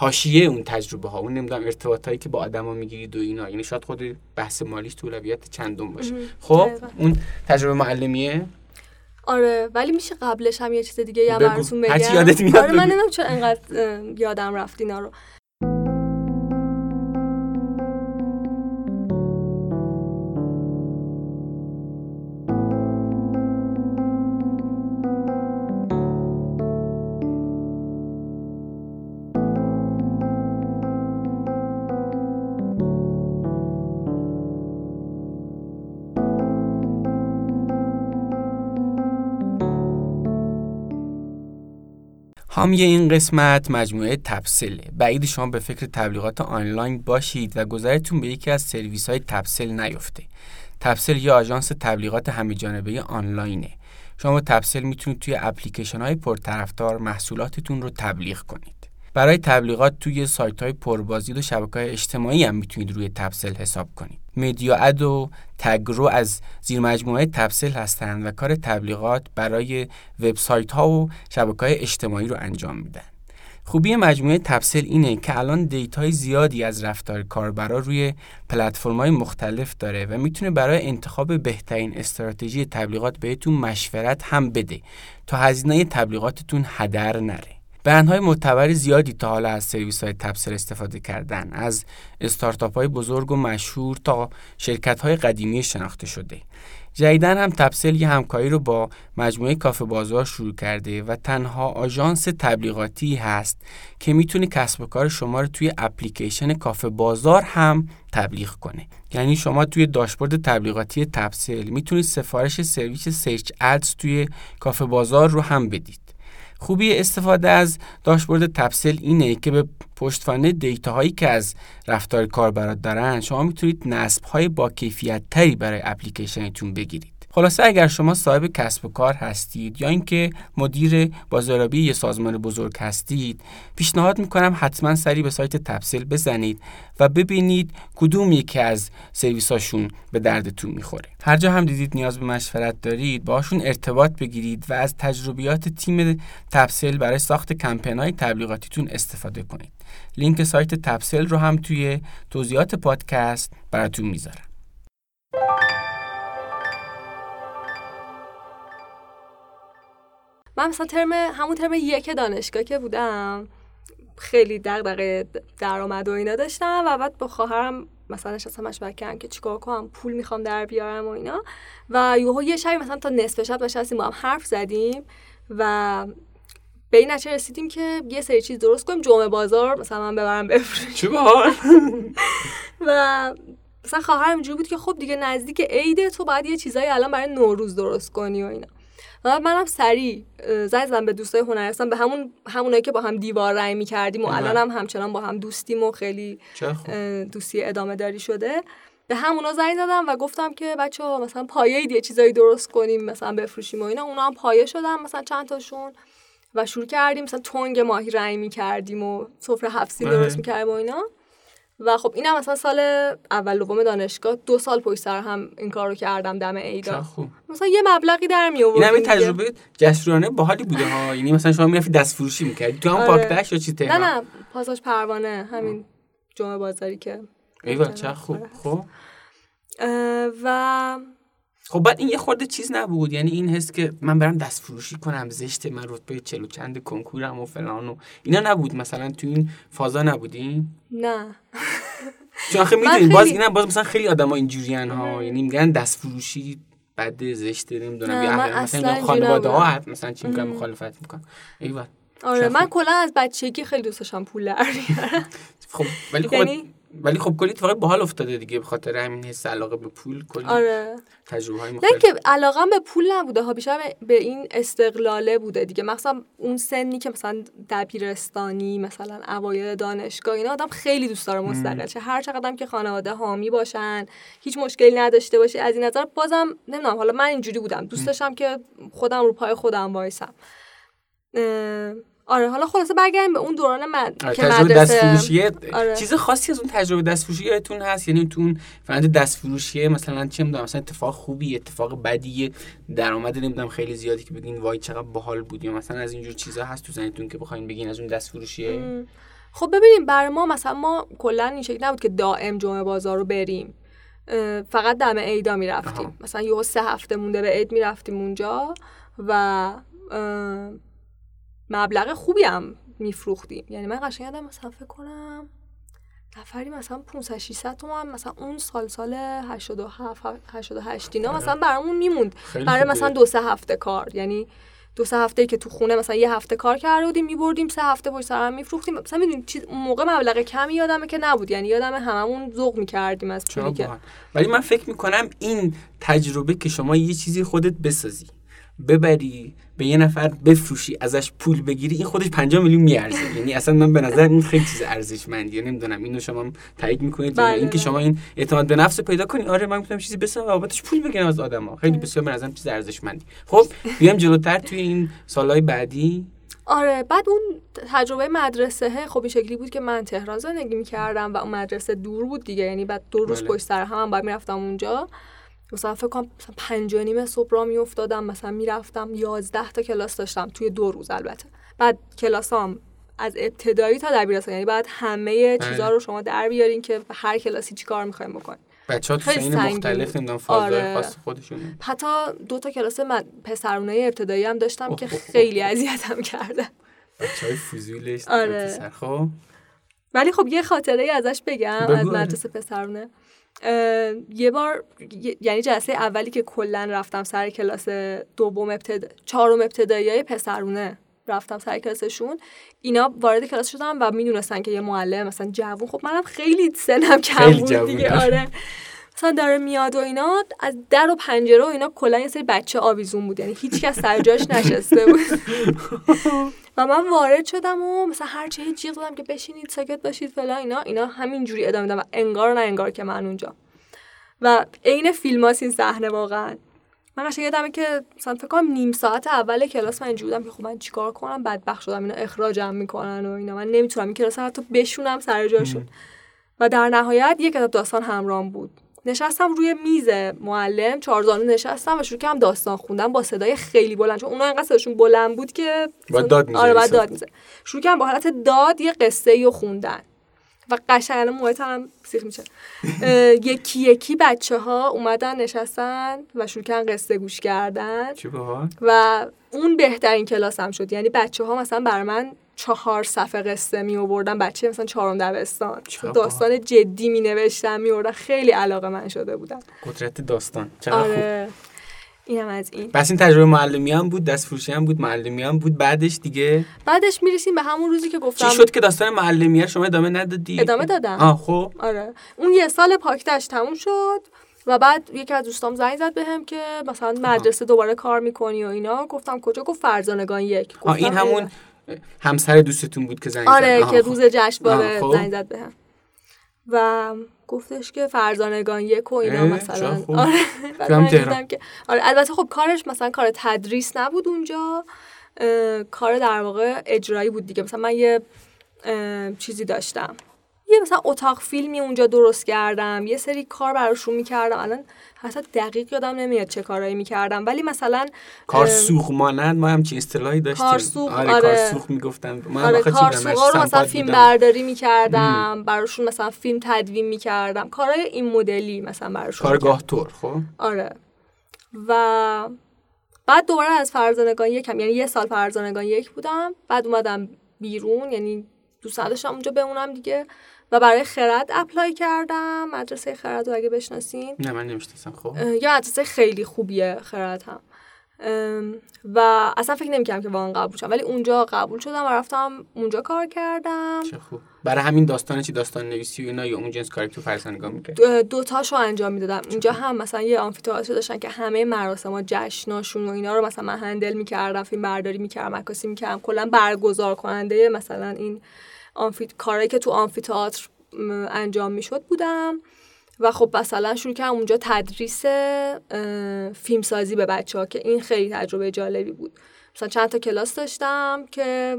حاشیه اون تجربه ها اون نمی‌دونم ارتباطایی که با آدما می‌گیرید و اینا. یعنی شاید خود بحث مالیش تو اولویت چندم باشه. خب اون تجربه معلمیه؟ آره ولی میشه قبلش هم یه چیز دیگه یا براتون بگم. هرچی یادت میاد آره من نمی‌دونم چرا انقدر یادم رفت اینا رو. حامی این قسمت مجموعه تپسله بعید شما به فکر تبلیغات آنلاین باشید و گذارتون به یکی از سرویس های تپسل نیفته. تپسل یا آژانس تبلیغات همهجانبه آنلاینه. شما با تپسل می‌تونید توی اپلیکیشن های پرطرفدار محصولاتتون رو تبلیغ کنید. برای تبلیغات توی سایت های پربازدید و شبکه های اجتماعی هم می‌تونید روی تپسل حساب کنید. مدیا اد و تگرو از زیر مجموعه تپسل هستند و کار تبلیغات برای وبسایت ها و شبکه های اجتماعی رو انجام میدن. خوبی مجموعه تپسل اینه که الان data ی زیادی از رفتار کاربرا روی های مختلف داره و می‌تونه برای انتخاب بهترین استراتژی تبلیغات بهتون مشورت هم بده تا هزینه تبلیغاتتون هدر نره. برندهای معتبر زیادی تا حالا از سرویس های تپسل استفاده کردن از استارتاپ های بزرگ و مشهور تا شرکت های قدیمی شناخته شده. جدیدا هم تپسل یه همکاری رو با مجموعه کافه بازار شروع کرده و تنها آژانس تبلیغاتی هست که می‌تونه کسب و کار شما رو توی اپلیکیشن کافه بازار هم تبلیغ کنه. یعنی شما توی داشبورد تبلیغاتی تپسل می‌تونید سفارش سرویس search ads توی کافه بازار رو هم بدید. خوبی استفاده از داشبورد تپسل اینه که به پشتوانه data هایی که از رفتار کاربرا دارن شما می‌تونید نصب های با کیفیت تری برای اپلیکیشنتون بگیرید. خلاصه اگر شما صاحب کسب و کار هستید یا اینکه مدیر بازاریابی یه سازمان بزرگ هستید پیشنهاد می‌کنم حتما سری به سایت تپسل بزنید و ببینید کدوم یکی از سرویساشون به دردتون می‌خوره. هر جا هم دیدید نیاز به مشورت دارید باشون ارتباط بگیرید و از تجربیات تیم تپسل برای ساخت کمپینای تبلیغاتیتون استفاده کنید. لینک سایت تپسل رو هم توی توضیحات پادکست براتون می‌ذارم. من مثلا ترم همون ترم یک دانشگاه که بودم خیلی دغدغه درآمد و اینا داشتم و بعد با خواهرم مثلا نشستم مشورت کردم که چیکار کنم پول می‌خوام در بیارم و اینا. و یهو یه شبی مثلا تا نصف شب نشستیم با هم حرف زدیم و به این نتیجه رسیدیم که یه سری چیز درست کنیم جمعه بازار مثلا من ببرم بفروشم چه و مثلا خواهرم اینجوری بود که خب دیگه نزدیک عیده تو باید یه چیزایی الان برای نوروز درست کنی و اینا. و منم سریع زنگ زدم به دوستای هنرستان به همون همونایی که با هم دیوار رای می‌کردیم و الان هم همچنان با هم دوستیم و خیلی دوستی ادامه داری شده. به همونا زنگ زدم و گفتم که بچه ها مثلا پایه یه چیزایی درست کنیم مثلا بفروشیم و اینا. اونا هم پایه شدن مثلا چند تاشون و شروع کردیم مثلا تنگ ماهی رنگ می‌کردیم و سفره هفت درست بله. می‌کردیم و اینا. و خب اینم مثلا سال اول دوم دانشگاه دو سال پشت سر هم این کارو کردم دم ایدا مثلا یه مبلغی در می آوردم این تجربه جسورانه باحالی بوده ها. یعنی مثلا شما می‌رفتی دست فروشی می‌کردی. تو هم آره. یا چی نه نه پاساژ پروانه همین جمعه بازاری که ایوه چه خوب. آره. خب. و خب بعد این یه خورده چیز نبود. یعنی این حس که من برم دست فروشی کنم زشت من رتبه چلو چند کنکورم و فلان و اینا نبود. مثلا تو این فازا نبودین نه. چون آخه می‌دونید باز اینم باز مثلا خیلی آدما اینجوریان ها. یعنی میگن دست فروشی بد زشت نمی‌دونم یا مثلا خانواده ها مثلا چی میگن مخالفت می‌کنن. ایول آره من کلا از بچگی خیلی دوست داشتم پول در خب ولی خب یعنی ولی خب کلی اتفاقی باحال افتاده دیگه به خاطر همین حس علاقه به پول کلی آره. تجربه های مختلف. نه که علاقه به پول نبوده ها بیشتر به این استقلاله بوده دیگه. مثلا اون سنی که مثلا دبیرستانی مثلا اوایل دانشگاه اینا آدم خیلی دوست داره مستقل چه هر چقدرم که خانواده حامی باشن هیچ مشکلی نداشته باشه از این نظر بازم نمی‌دونم. حالا من اینجوری بودم. دوست داشتم که خودم رو پای خودم وایسم. آره حالا خلاصه برگردیم به اون دوران من آره که تجربه مدرسه. آره. چیز خاصی از اون تجربه دستفروشی یادتون هست؟ یعنی تو اون فند دستفروشی مثلا چه می‌دونم مثلا اتفاق خوبی اتفاق بدی درآمد نمی‌دونم خیلی زیادی که بگین وای چقدر باحال بود یا مثلا از اینجور چیزا هست تو ذهنتون که بخواین بگین از اون دستفروشیه خب ببینیم برای ما مثلا ما کلا این شکل نبود که دائم جمعه بازار رو بریم. فقط دم عیدا می‌رفتیم. مثلا یهو سه هفته مونده به عید می‌رفتیم اونجا و مبلغ خوبی هم میفروختیم. یعنی من قشنگ یادم مثلا فکر کنم نفری مثلا 500 600 تومن مثلا اون سال سال 87 88 اینا مثلا برامون میموند. برای مثلا دو سه هفته کار. یعنی دو سه هفته که تو خونه مثلا یه هفته کار کرده بودیم میبردیم سه هفته پشت سر هم میفروختیم. مثلا می‌دونید چیز موقع مبلغ کمی یادمه که نبود. یعنی یادم هممون ذوق می‌کردیم از پولی که ولی من فکر می‌کنم این تجربه که شما یه چیزی خودت بسازی. ببری به یه نفر بفروشی ازش پول بگیری این خودش 5 میلیون میارزه. یعنی اصلا من به نظر این خیلی چیز ارزشمندیه. نمی‌دونم اینو شما تایید می‌کنید بله. این که شما این اعتماد به نفس رو پیدا کنی. آره من می‌تونم چیزی بسازم و بابتش پول بگیرم از آدما خیلی بسیار به نظرم چیز ارزشمندی. خب بیام جلوتر توی این سالهای بعدی. آره بعد اون تجربه مدرسه خب این شکلی بود که من تهران زندگی می‌کردم و اون مدرسه دور بود دیگه. یعنی بعد دو روز بله. پشت سر هم, هم باید می‌رفتم اونجا. مثلا فکر کنم مثلا پنج و نیم صبح را میافتادم مثلا می‌رفتم یازده تا کلاس داشتم توی دو روز البته بعد کلاسام از ابتدایی تا دبیرستان یعنی بعد همه. چیزا رو شما در بیارین که هر کلاسی چی کار می‌خوایم بکنیم بچه ها تو سنگین مختلف. نمی‌دونم فازهای آره. خاص خودشونه حتی دو تا کلاس مد... پسرونه ابتدایی هم داشتم که اوه،. خیلی اذیتم کرده بچه های فضولش آره. خب ولی خب یه خاطره ای ازش بگم از. مدرسه پسرونه یه بار یعنی جلسه اولی که کلا رفتم سر کلاس دوم ابتدا چهارم ابتدایی های پسرونه رفتم سر کلاسشون. اینا وارد کلاس شدم و می‌دونستن که یه معلم مثلا جوون. خب منم خیلی سنم کم بود. دیگه. آره. مثلا داره میاد و اینا از در و پنجره و اینا کلا یه سری بچه آویزون بود. یعنی هیچ کس سر جاش نشسته بود. و من وارد شدم و مثلا هر چه جیغ زدم که بشینید ساکت باشید فلان اینا اینا همینجوری ادامه دادن و انگار نه انگار که من اونجا. و عین فیلم این صحنه واقعا. من قشنگ یادمه که مثلا فکر کنم نیم ساعت اول کلاس من اینجوری بودم که خب من چیکار کنم؟ بدبخت شدم اینا اخراجم می‌کنن و اینا. من نمی‌تونم این کلاس حتی بشونم سر جاشون و در نهایت یک کتاب داستان همراهم بود. نشستم روی میز معلم چهارزانو نشستم و شروع کردم داستان خوندم با صدای خیلی بلند چون اونا انقدر صداشون بلند بود که داد آره صدا. داد میزه شروع کردم با حالت داد یه قصه ای رو خوندن. و قشنگ الان موهایت هم سیخ میشه. یکی یکی بچه ها اومدن نشستن و شروع کردن قصه گوش کردن. و اون بهترین کلاسم شد. یعنی بچه ها مثلا بر من چهار صفحه قصه می آوردن بچه مثلا چهارم دبستان. داستان جدی می نوشتن می آوردن خیلی علاقه من شده بودم قدرت داستان. چقدر خوب. آره اینم از این. پس این تجربه معلمی هم بود دست فروشی هم بود معلمی هم بود. بعدش دیگه بعدش می‌رسیم به همون روزی که گفتم. چی شد که داستان معلمیه شما ادامه ندادی؟ ادامه دادم. آه خب. آره. اون یه سال پاکتش تموم شد و بعد یکی از دوستام زنگ زد بهم که مثلا مدرسه دوباره کار می‌کنی و اینا. گفتم کجا؟ گفت فرزانگان یک. آه این گفتم همون همسر دوستتون بود که زنگ زد. آره که خب. روز جشنواره آه، خب. زنگ زد بهم. و گفتش که فرزانگان یک و اینا مثلا. خوب؟ آره من که آره البته خب کارش مثلا کار تدریس نبود اونجا. کار در واقع اجرایی بود دیگه. مثلا من یه چیزی داشتم. یه مثلا اتاق فیلمی اونجا درست کردم یه سری کار براشون می‌کردم الان حتی دقیق یادم نمیاد چه کارایی می‌کردم ولی مثلا کار اه، سوخ مانند ما هم چه اصطلاحی داشتیم کارسوخ، آره, آره. کارسوخ می‌گفتن من آره آخه چی کار بودم؟ سوقا رو مثلا فیلم بودم. برداری می‌کردم براشون مثلا فیلم تدوین می‌کردم کارهای این مدلی مثلا براشون کارگاه. طور خب آره و بعد دوباره از فرزانگان یکم یعنی یه سال فرزانگان یک بودم بعد اومدم بیرون یعنی دوست نداشتم اونجا بمونم دیگه و برای خرد اپلای کردم. مدرسه خرد رو اگه بشناسین. نه من نمی‌شناسم خب. یه مدرسه خیلی خوبیه خرد هم. و اصلا فکر نمی‌کردم که واقعا قبول شدم. ولی اونجا قبول شدم و رفتم اونجا کار کردم. چه خوب. برای همین داستان چی؟ داستان نویسی و اینا یا اون جنس کاری تو فرزانگان میگه دو- دوتاشو انجام می‌دادم. اینجا هم مثلا یه آمفی‌تئاتر داشتن که همه مراسم ها جشناشون و اینا رو مثلا من هندل می‌کردم فیلم برداری می‌کردم عکاسی می‌کردم کلا برگزار کننده مثلا این آمفی کارهایی که تو آمفی‌تئاتر م، انجام می‌شد بودم. و خب مثلا شروع کردم اونجا تدریس اه، فیلمسازی به بچه ها که این خیلی تجربه جالبی بود. مثلا چند تا کلاس داشتم که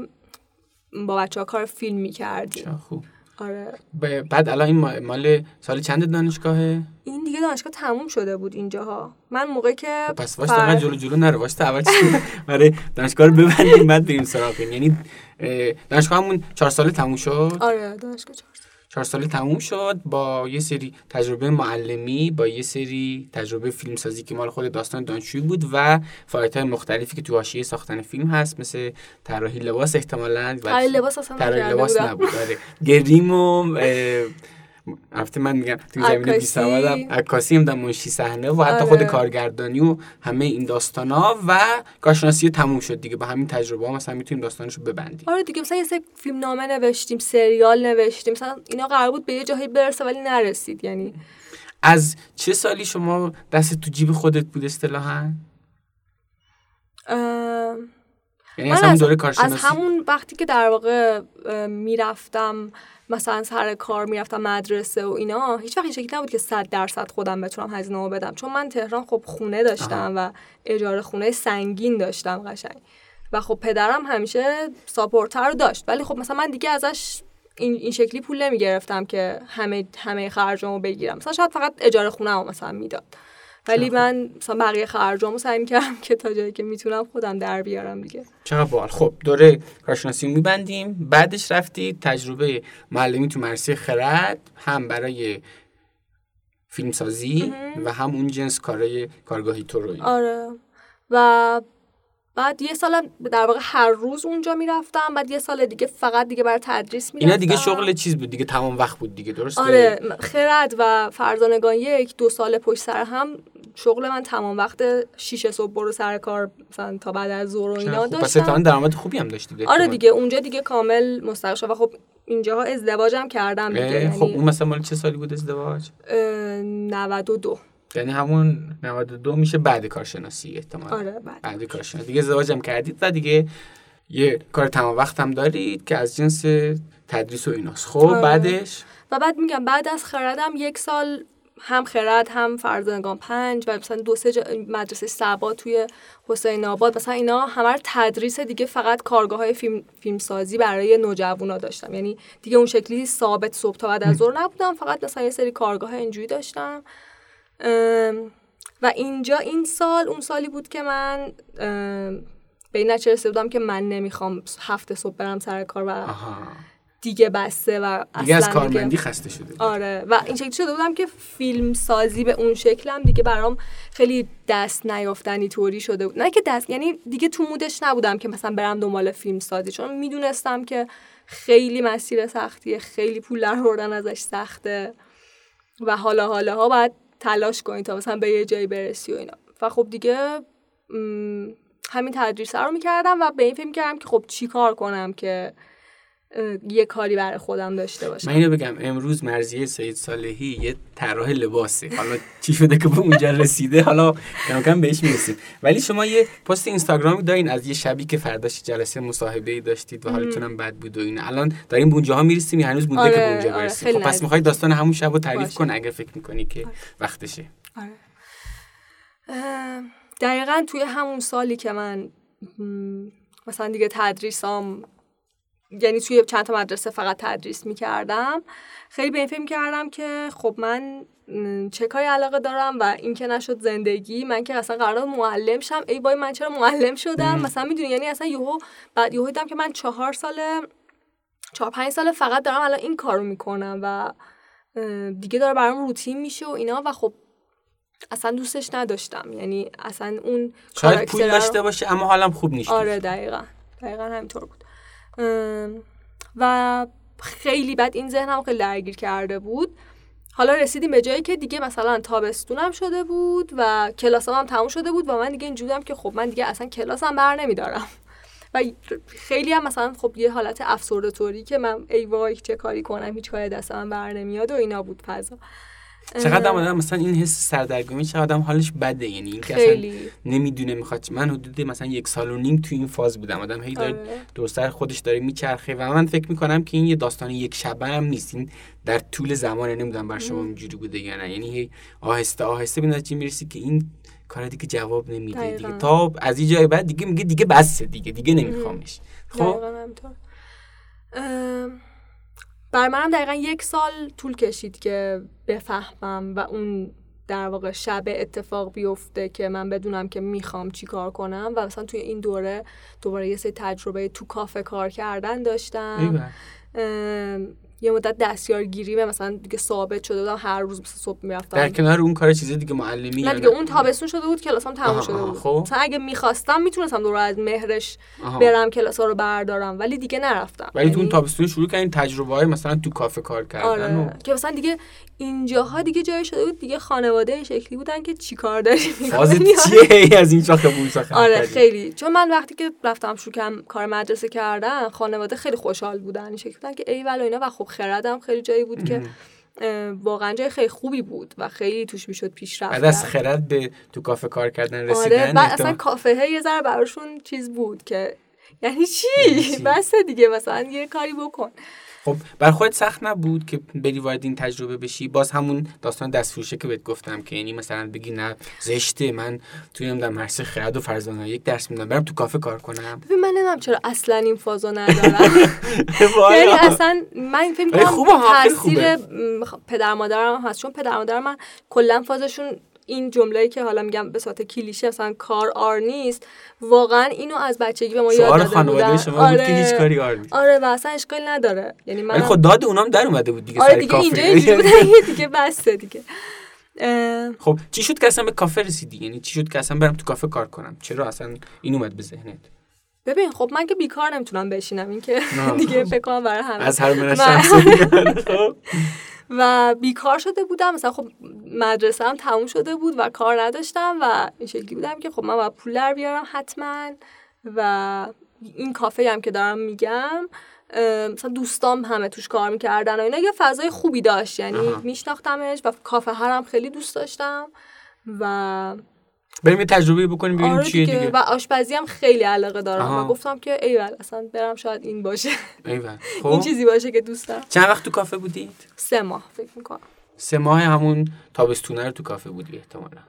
با بچه ها کار فیلم می‌کردیم. خوب. آره. بعد الان این ما- مال سال چند دانشگاهه این دیگه دانشگاه تموم شده بود اینجاها. من موقع که خب پس واسه فر- جلو جلو نرو واسه اول چی؟ برای دانشگاه رو ببندیم بعد بریم سراغ یعنی دانشگاه همون چهار ساله تموم شد آره دانشگاه چهار. چهار ساله تموم شد با یه سری تجربه معلمی با یه سری تجربه فیلمسازی که مال خود داستان دانشجویی بود و فعالیت های مختلفی که تو حاشیه ساختن فیلم هست مثل طراحی لباس احتمالاً طراحی لباس اصلا طراحی لباس. نبود آره گریم و البته من میگم تو زمینه عکاسی. بی سوادم عکاسی هم منشی صحنه و حتی خود آره. کارگردانی و همه این داستان ها و کارشناسی تموم شد دیگه. با همین تجربه ها مثلا می‌تونیم داستانش رو ببندیم. آره دیگه مثلا یه سری فیلم نامه نوشتیم سریال نوشتیم مثلا اینا قرار بود به یه جایی برسه ولی نرسید. یعنی از چه سالی شما دست تو جیب خودت بود اصطلاحا؟ یعنی از همون دوره کارشناسی؟ از همون وقتی که در واقع می‌رفتم مثلا سر کار می‌رفتم مدرسه و اینا هیچ وقت این شکلی نبود که صد درصد خودم بتونم هزینه بدم. چون من تهران خب خونه داشتم و اجاره خونه سنگین داشتم قشنگ. و خب پدرم همیشه ساپورتر رو داشت. ولی خب مثلا من دیگه ازش این, این شکلی پول نمی گرفتم که همه همه خرجامو بگیرم. مثلا شاید فقط اجاره خونه هم مثلا می‌داد. ولی من مثلا بقیه خرجامو سعی می‌کردم که تا جایی که می‌تونم خودم در بیارم دیگه. چقدر بال خب دوره کارشناسی میبندیم بعدش رفتی تجربه معلمی تو مرسی خرد هم برای فیلمسازی و هم اون جنس کارای کارگاهی تو روی آره. و بعد یه سال در واقع هر روز اونجا می‌رفتم بعد یه سال دیگه فقط دیگه برای تدریس می‌رفتم اینا دیگه شغل چیز بود دیگه تمام وقت بود دیگه درسته؟ آره خرد و فرزانگان یک دو سال پشت سر هم شغل من تمام وقت 6 صبح برو سر کار مثلا تا بعد از ظهر و اینا داشتم. پس درآمد خوبی هم داشتی آره دیگه اونجا دیگه کامل مستقل شد و خب اینجاها ازدواجم کردم دیگه یعنی خب اون مثلا مال چه سالی بود ازدواج؟ 92 یعنی همون 92 میشه بعد کارشناسی احتمال آره بعد, بعد کارشناسی. دیگه ازدواجم کردید و دیگه یه کار تمام وقت هم دارید که از جنس تدریس و ایناست. خب آره. بعدش؟ و بعد میگم بعد از خردم یک سال هم خرد هم فرزانگان پنج و مثلا دو سه مدرسه سبا توی حسین آباد. مثلا اینا همه تدریس دیگه فقط کارگاه های فیلم, فیلم سازی برای نوجوانا داشتم. یعنی دیگه اون شکلی ثابت صبح تا بعد از ظهر نبودم. فقط مثلا یه سری کارگاه اینجوری داشتم. و اینجا این سال اون سالی بود که من به این نتیجه رسیده بودم که من نمی‌خوام هفته صبح برم سر کار و دیگه بسته و دیگه از کارمندی خسته شده آره. و این شکلی شده بودم که فیلم سازی به اون شکلم دیگه برام خیلی دست نیافتنی طوری شده بود. نه که دست یعنی دیگه تو مودش نبودم که مثلا برم دنبال فیلم سازی چون می‌دونستم که خیلی مسیر سختیه خیلی پول در ازش سخته. و حالا حالا ها باید تلاش کنی تا مثلا به یه جایی برسی و اینا. و خب دیگه همین تدریس رو می‌کردم و به این فکر کردم که خب چی کار کنم که یه کاری برای خودم داشته باشم. من اینو بگم امروز مرزیه سید صالحی یه طراح لباسه. حالا چی شده که به اونجا رسیده حالا کم کم بهش می‌رسیم. ولی شما یه پست اینستاگرامی دارین از یه شبی که فرداش جلسه مصاحبه ای داشتید و حالتونم بد بود و این الان داریم به اونجاها می‌رسیم هنوز مونده آره، که به اونجا آره، برسیم. خب پس می‌خوای داستان همون شب رو تعریف کن اگر فکر می‌کنی که آره. وقتشه. آره. دقیقا توی همون سالی که من مثلا دیگه تدریسام یعنی توی چند تا مدرسه فقط تدریس می‌کردم. خیلی به این فکر کردم که خب من چه کاری علاقه دارم و این که نشد زندگی من که اصلا قرار معلم شم. ای بای من چرا معلم شدم؟ مثلا می‌دونی یعنی اصلا یهو بعد یهو دیدم که من چهار سال چهار پنج سال فقط دارم الان این کارو می‌کنم و دیگه داره برام روتین میشه و اینا و خب اصلا دوستش نداشتم. یعنی اصلا اون شاید پول داشته باشه اما حالم خوب نیست. آره دقیقا. دقیقا همینطور بود. و خیلی بد این ذهنم خیلی درگیر کرده بود. حالا رسیدیم به جایی که دیگه مثلا تابستونم شده بود و کلاسام هم تموم شده بود و من دیگه اینجوریم که خب من دیگه اصلا کلاسم بر نمیدارم. و خیلی هم مثلا خب یه حالت افسرده طوری که من ای وای چه کاری کنم هیچ کاری دستم بر نمیاد و اینا بود فضا. چقدر آدم مثلا این حس سردرگمی چقدر آدم حالش بده. یعنی این اصلا نمی‌دونه می‌خواد من حدود مثلا یک سال و نیم تو این فاز بودم. آدم هی داره آره. دوستر خودش داره میچرخه و من فکر می‌کنم که این یه داستان یک شبه هم نیست. این در طول زمان نمی‌دونم بر شما اینجوری بوده یا نه. یعنی هی آهسته آهسته به چی می‌رسی که این کار دیگه جواب نمیده دیگه. تا از این جای بعد دیگه میگه دیگه بسه دیگه. دیگه نمیخوامش. خب؟ بر منم دقیقا یک سال طول کشید که بفهمم و اون در واقع شب اتفاق بیفته که من بدونم که می‌خوام چی کار کنم. و مثلا توی این دوره دوباره یه سری تجربه تو کافه کار کردن داشتم. یه مدت دستیارگیری و مثلا دیگه ثابت شده بودم هر روز مثلا صبح می‌رفتم در کنار اون کار چیز دیگه معلمی نه دیگه اون تابستون شده بود کلاسام تموم شده بود خب. مثلا اگه می‌خواستم می‌تونستم دور از مهرش آها. برم کلاس ها رو بردارم ولی دیگه نرفتم ولی تو اون یعنی تابستون شروع کردین تجربه های مثلا تو کافه کار کردن آره. و... که مثلا دیگه اینجاها دیگه جای شده بود دیگه خانواده این شکلی بودن که چیکار داری؟ چیه از این شاخه بون آره خیلی. چون من وقتی که رفتم شروع کار مدرسه کردن خانواده خیلی خوشحال بودن این شکلی بودن که ای و اینا و خب خردم خیلی جایی بود که واقعا جای خیلی خوبی بود و خیلی توش می‌شد پیشرفت بعد از خرد به تو کافه کار کردن رسیدن آره بعد اصلا کافه یه ذره براشون چیز بود که یعنی چی؟ بس دیگه مثلا یه کاری بکن. خب بر خودت سخت نبود که بری وارد این تجربه بشی؟ باز همون داستان دستفروشه که بهت گفتم که یعنی مثلا بگی نه زشته من توی نمی‌دونم مرسی خرد و فرزانه یک درس میدم برم تو کافه کار کنم. ببین من نمی‌دونم چرا اصلا این فازو ندارم. یعنی اصلا من فکر می‌کنم تاثیر پدر مادرم هست. چون پدر مادر من کلا فازشون این جمله‌ای که حالا میگم به صورت کلیشه مثلا کار آر نیست واقعا اینو از بچگی به ما یاد داده خانواده شما آره بود که هیچ کاری آر نیست. آره و اصلا اشکال نداره. یعنی من خود داد اونام در اومده بود دیگه آره دیگه اینجا اینجوری دیگه بسته دیگه. خب چی شد که اصلا به کافه رسیدی؟ یعنی چی شد که اصلا برم تو کافه کار کنم؟ چرا اصلا این اومد به ذهنت؟ ببین خب من که بیکار نمی‌تونم بشینم. این که دیگه فکر کنم برای همه. از هر خب. و بیکار شده بودم. مثلا خب مدرسه هم تموم شده بود و کار نداشتم و این شکلی بودم که خب من باید پول در بیارم حتما و این کافه هم که دارم میگم مثلا دوستام همه توش کار می‌کردن و اینا یه فضای خوبی داشت. یعنی میشناختمش و کافه هرم خیلی دوست داشتم و بریم یه تجربه بکنیم ببینیم آره چیه دیگه. و آشپزی هم خیلی علاقه دارم و گفتم که ایول اصلا برم شاید این باشه. ایول. خب. این چیزی باشه که دوست دارم. چند وقت تو کافه بودید؟ سه ماه فکر می‌کنم. سه ماه همون تابستونه رو تو کافه بودی احتمالا.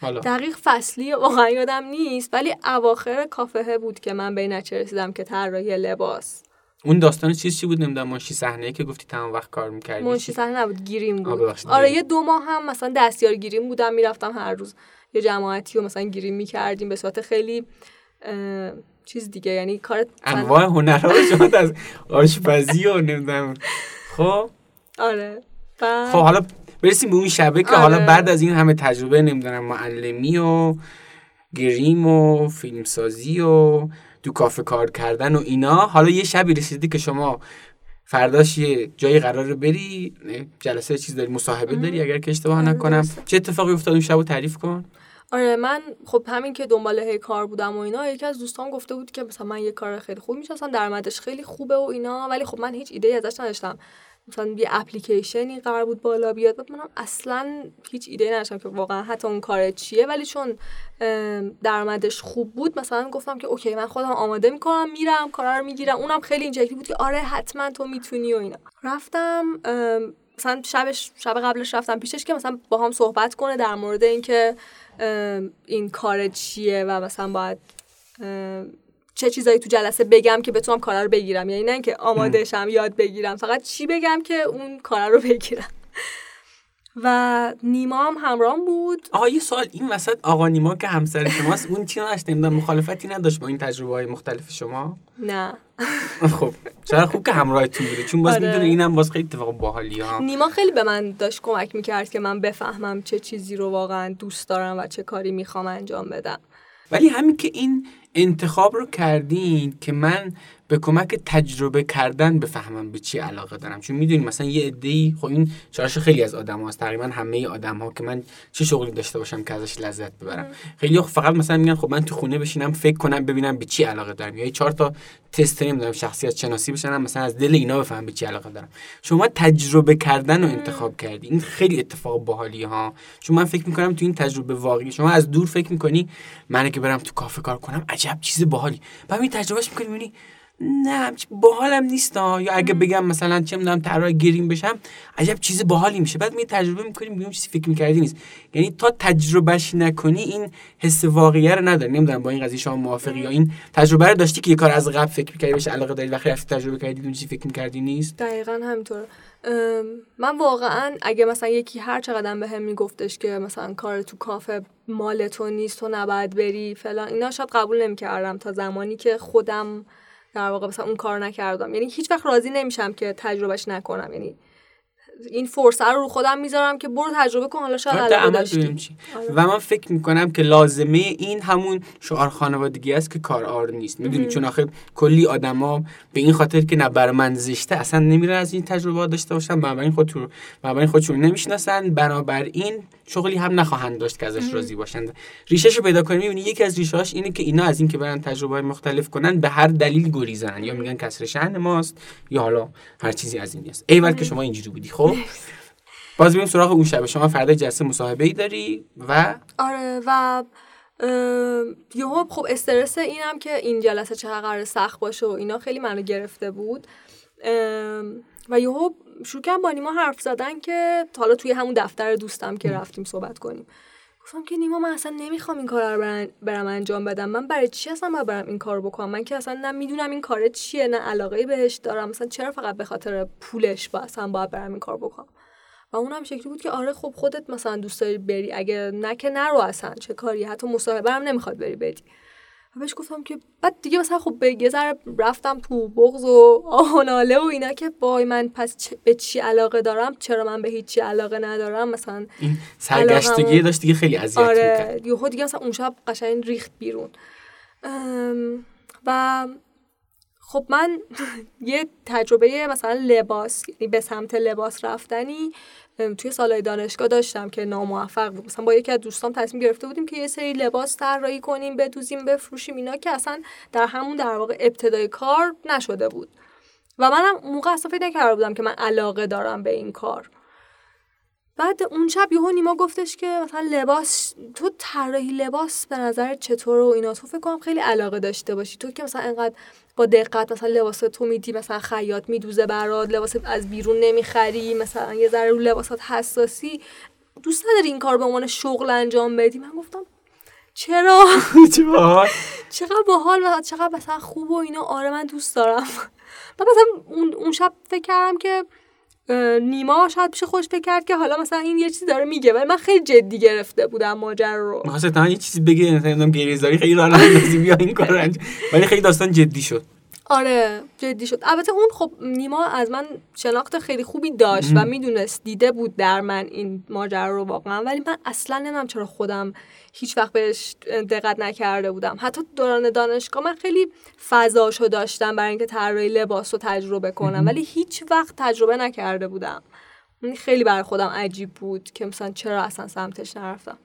حالا. دقیق فصلی واقعا یادم نیست ولی اواخر کافه بود که من به نچه رسیدم که طراحی لباس. اون داستان چیز چی بود؟ نمی‌دونم منشی صحنه که گفتی تمام وقت کار می‌کردی. منشی صحنه نبود گیریم بود. آره یه دو ماه هم مثلا دستیار گیریم بودم می‌رفتم هر روز یه جماعتی و مثلا گیریم می‌کردیم. به صورت خیلی چیز دیگه یعنی کار انواع هنرها شما از آشپزی و نمی‌دونم. خب؟ آره. خب حالا برسیم به اون شبه که حالا آره. بعد از این همه تجربه نمی‌دونم معلمی و گریم و فیلمسازی و تو کافه کار کردن و اینا. حالا یه شبی رسیدی که شما فرداش یه جایی قرار بری جلسه چیز داری مصاحبه داری اگر که اشتباه نکنم. چه اتفاقی افتاد اون شب تعریف کن؟ آره من خب همین که دنبال هی کار بودم و اینا یکی از دوستان گفته بود که مثلا من یه کار خیلی خوب می‌شناسم درآمدش خیلی خوبه و اینا ولی خب من هیچ ایده ازش نداشتم. مثلا یه اپلیکیشنی قرار بود بالا بیاد. بعد منم اصلا هیچ ایده نداشتم که واقعا حتی اون کار چیه. ولی چون درآمدش خوب بود مثلا گفتم که اوکی من خودم آماده می‌کنم میرم کارا رو می‌گیرم. اونم خیلی این بود که آره حتما تو می‌تونی و اینا. رفتم مثلا شبش شب قبلش رفتم پیشش که مثلا با هم صحبت کنه در مورد اینکه این کار چیه و مثلا باید چه چیزایی تو جلسه بگم که بتونم کارا رو بگیرم. یعنی نه اینکه آماده شم یاد بگیرم. فقط چی بگم که اون کارا رو بگیرم. و نیما هم همرام بود. آقا یه سوال. این وسط آقا نیما که همسر شماست اون چی نداشت؟ نمی‌دونم مخالفتی نداشت با این تجربه های مختلف شما؟ نه. خب چرا خوب که همراهتون بوده. چون باز آره. می‌دونه اینم باز خیلی اتفاق باحالی ها. نیما خیلی به من داشت کمک می‌کرد که من بفهمم چه چیزی رو واقعا دوست دارم و چه کاری می‌خوام انجام بدم. ولی همین که این انتخاب رو کردین که من به کمک تجربه کردن بفهمم به چی علاقه دارم. چون می‌دونیم مثلا یه عده‌ای خب این چارش خیلی از آدم هاست تقریبا همه آدم ها که من چه شغلی داشته باشم که ازش لذت ببرم. خیلی فقط مثلا میگن خب من تو خونه بشینم فکر کنم ببینم به چی علاقه دارم. یا چهار تا تست نمی‌دونم شخصیت شناسی بشنم مثلا از دل اینا بفهمم به چی علاقه دارم. شما تجربه کردن رو انتخاب کردی این خیلی اتفاق باحالی ها چون من فکر می‌کنم تو این تجربه واقعی شما از دور فکر می‌کنی من که برم تو کافه کار کنم عجب چیز باحالی. بعد می تجربهش می‌کنی نه باحالم نیست یا اگه بگم مثلا چه می‌دونم طراح گریم بشم عجب چیز باحالی میشه. بعد می تجربه می‌کنیم میگم چیزی فکر می‌کردی نیست. یعنی تا تجربهش نکنی این حس واقعیه رو نداری. نمی‌دونم با این قضیه شما موافقی یا این تجربه رو داشتی که یه کار از قبل فکر می‌کردی بهش علاقه داری وقتی رفتی تجربه کردی اون چیزی فکر می‌کردی نیست؟ دقیقا همینطور من واقعا اگه مثلا یکی هر چقدر به هم میگفتش که مثلا کار تو کافه مال تو نیست تو نباید بری فلان اینا شاید قبول نمی‌کردم تا زمانی که خودم در واقع مثلا اون کار نکردم. یعنی هیچ وقت راضی نمیشم که تجربهش نکنم. یعنی این فرصت رو رو خودم می‌ذارم که برو تجربه کن حالا شاید علاقه داشتی آره. و من فکر می‌کنم که لازمه این همون شعار خانوادگی است که کار آر نیست. می‌دونی؟ چون آخه کلی آدما به این خاطر که نه بر من زشته اصلا نمیرن از این تجربه داشته باشن بنابراین خودشون بنابراین خودشون نمی‌شناسن. بنابراین شغلی هم نخواهند داشت که ازش راضی باشند. ریشهش رو پیدا کنیم می‌بینی یکی از ریشه‌هاش اینه که اینا از اینکه برن تجربه مختلف کنن به هر دلیل گریزن یا میگن کسر شأن ماست یا حالا هر چیزی از این است ایول که شما اینجوری بودی. خب باز بریم سراغ اون شب شما فردا جلسه مصاحبه ای داری و آره و یهو خب استرس اینم که این جلسه چه قرار سخت باشه و اینا خیلی منو گرفته بود. و یهو شروع کردم با نیما حرف زدن که حالا توی همون دفتر دوستم که رفتیم صحبت کنیم. گفتم که نیما من اصلا نمی‌خوام این کار رو برم, انجام بدم. من برای چی اصلا باید برم این کار بکنم؟ من که اصلا نه می‌دونم این کار چیه نه علاقه بهش دارم. مثلا چرا فقط به خاطر پولش با اصلا باید برم این کار بکنم؟ و اونم شکلی بود که آره خب خودت مثلا دوست داری بری. اگه نه که نرو اصلا. چه کاری؟ حتی مصاحبه هم نمی‌خواد بری بدی. بهش گفتم که بعد دیگه مثلا خب به یه ذره رفتم تو بغض و آهناله و اینا که وای من پس به چی علاقه دارم؟ چرا من به هیچی علاقه ندارم؟ مثلا این سرگشتگی داشت دیگه خیلی اذیت آره یهو دیگه مثلا اون شب قشنگ ریخت بیرون. و خب من یه تجربه مثلا لباس یعنی به سمت لباس رفتنی توی سالهای دانشگاه داشتم که ناموفق بود. مثلا با یکی از دوستان تصمیم گرفته بودیم که یه سری لباس طراحی کنیم بدوزیم بفروشیم اینا که اصلا در همون در واقع ابتدای کار نشده بود. و منم موقع اصلا فکر نکرده بودم که من علاقه دارم به این کار. بعد اون شب یهو نیما گفتش که مثلا لباس تو طراحی لباس به نظر چطور و اینا؟ تو فکر کنم خیلی علاقه داشته باشی. تو که مثلا انقدر با دقت مثلا لباس تو میدی مثلا خیاط میدوزه برات لباس از بیرون نمی‌خری مثلا یه ذره رو لباسات حساسی. دوست نداری این کار به عنوان شغل انجام بدی؟ من گفتم چرا؟ چقدر باحال و چقدر مثلا خوب و اینا؟ آره من دوست دارم. بعد مثلا اون, اون شب فکر کردم که نیما شاید پیش خوش فکر کرد که حالا مثلا این یه چیزی داره میگه ولی من خیلی جدی گرفته بودم ماجرا رو. مثلا یه چیزی بگه نمی‌دونم گریزاری خیلی راه بیا این کار ولی خیلی داستان جدی شد. آره جدی شد. البته اون خب نیما از من شناخت خیلی خوبی داشت و می‌دونست دیده بود در من این ماجرا رو واقعا. ولی من اصلا نمی‌دونم چرا خودم هیچ وقت بهش دقت نکرده بودم. حتی دوران دانشگاه من خیلی فضاشو داشتم برای اینکه طراحی لباس رو تجربه کنم. ولی هیچ وقت تجربه نکرده بودم. خیلی برای خودم عجیب بود که مثلا چرا اصلا سمتش نرفتم.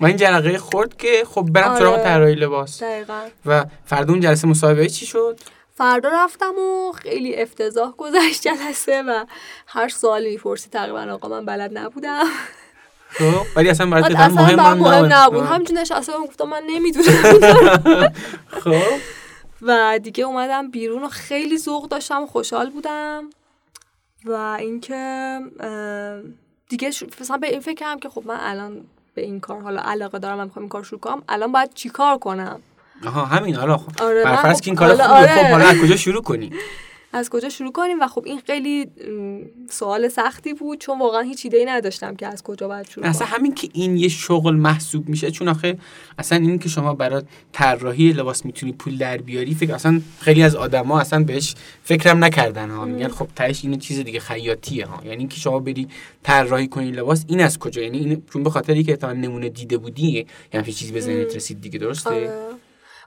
و این جرقه خورد که خب برم آره. سراغ طراحی لباس. دقیقا. و فردا اون جلسه مصاحبه چی شد؟ فردا رفتم و خیلی افتضاح گذشت جلسه و هر سوالی می‌پرسی تقریبا آقا من بلد نبودم. خب ولی اصلا برای اصلا مهم, مهم, مهم نبود. همچون نشسته گفتم من نمی‌دونم. خب. و دیگه اومدم بیرون و خیلی ذوق داشتم و خوشحال بودم. و اینکه دیگه مثلا به این فکر کردم که خب من الان به این کار حالا علاقه دارم من می‌خوام این کار شروع کنم الان باید چیکار کنم؟ آها همین. حالا خب آره فرض که این کار خوبه آره. خب حالا از کجا شروع کنی؟ از کجا شروع کنیم؟ و خب این خیلی سوال سختی بود چون واقعا هیچ ایده ای نداشتم که از کجا باید شروع اصلا همین که این یه شغل محسوب میشه چون آخه اصلا این که شما برای طراحی لباس می‌تونی پول در بیاری فکر اصلا خیلی از آدما اصلا بهش فکرم نکردن ها. میگن خب تهش این چیز دیگه خیاطیه ها. یعنی اینکه شما بری طراحی کنی لباس این از کجا؟ یعنی این چون به خاطر اینکه تا نمونه دیده بودی یعنی چیزی به ذهنت رسید دیگه درسته؟ آره.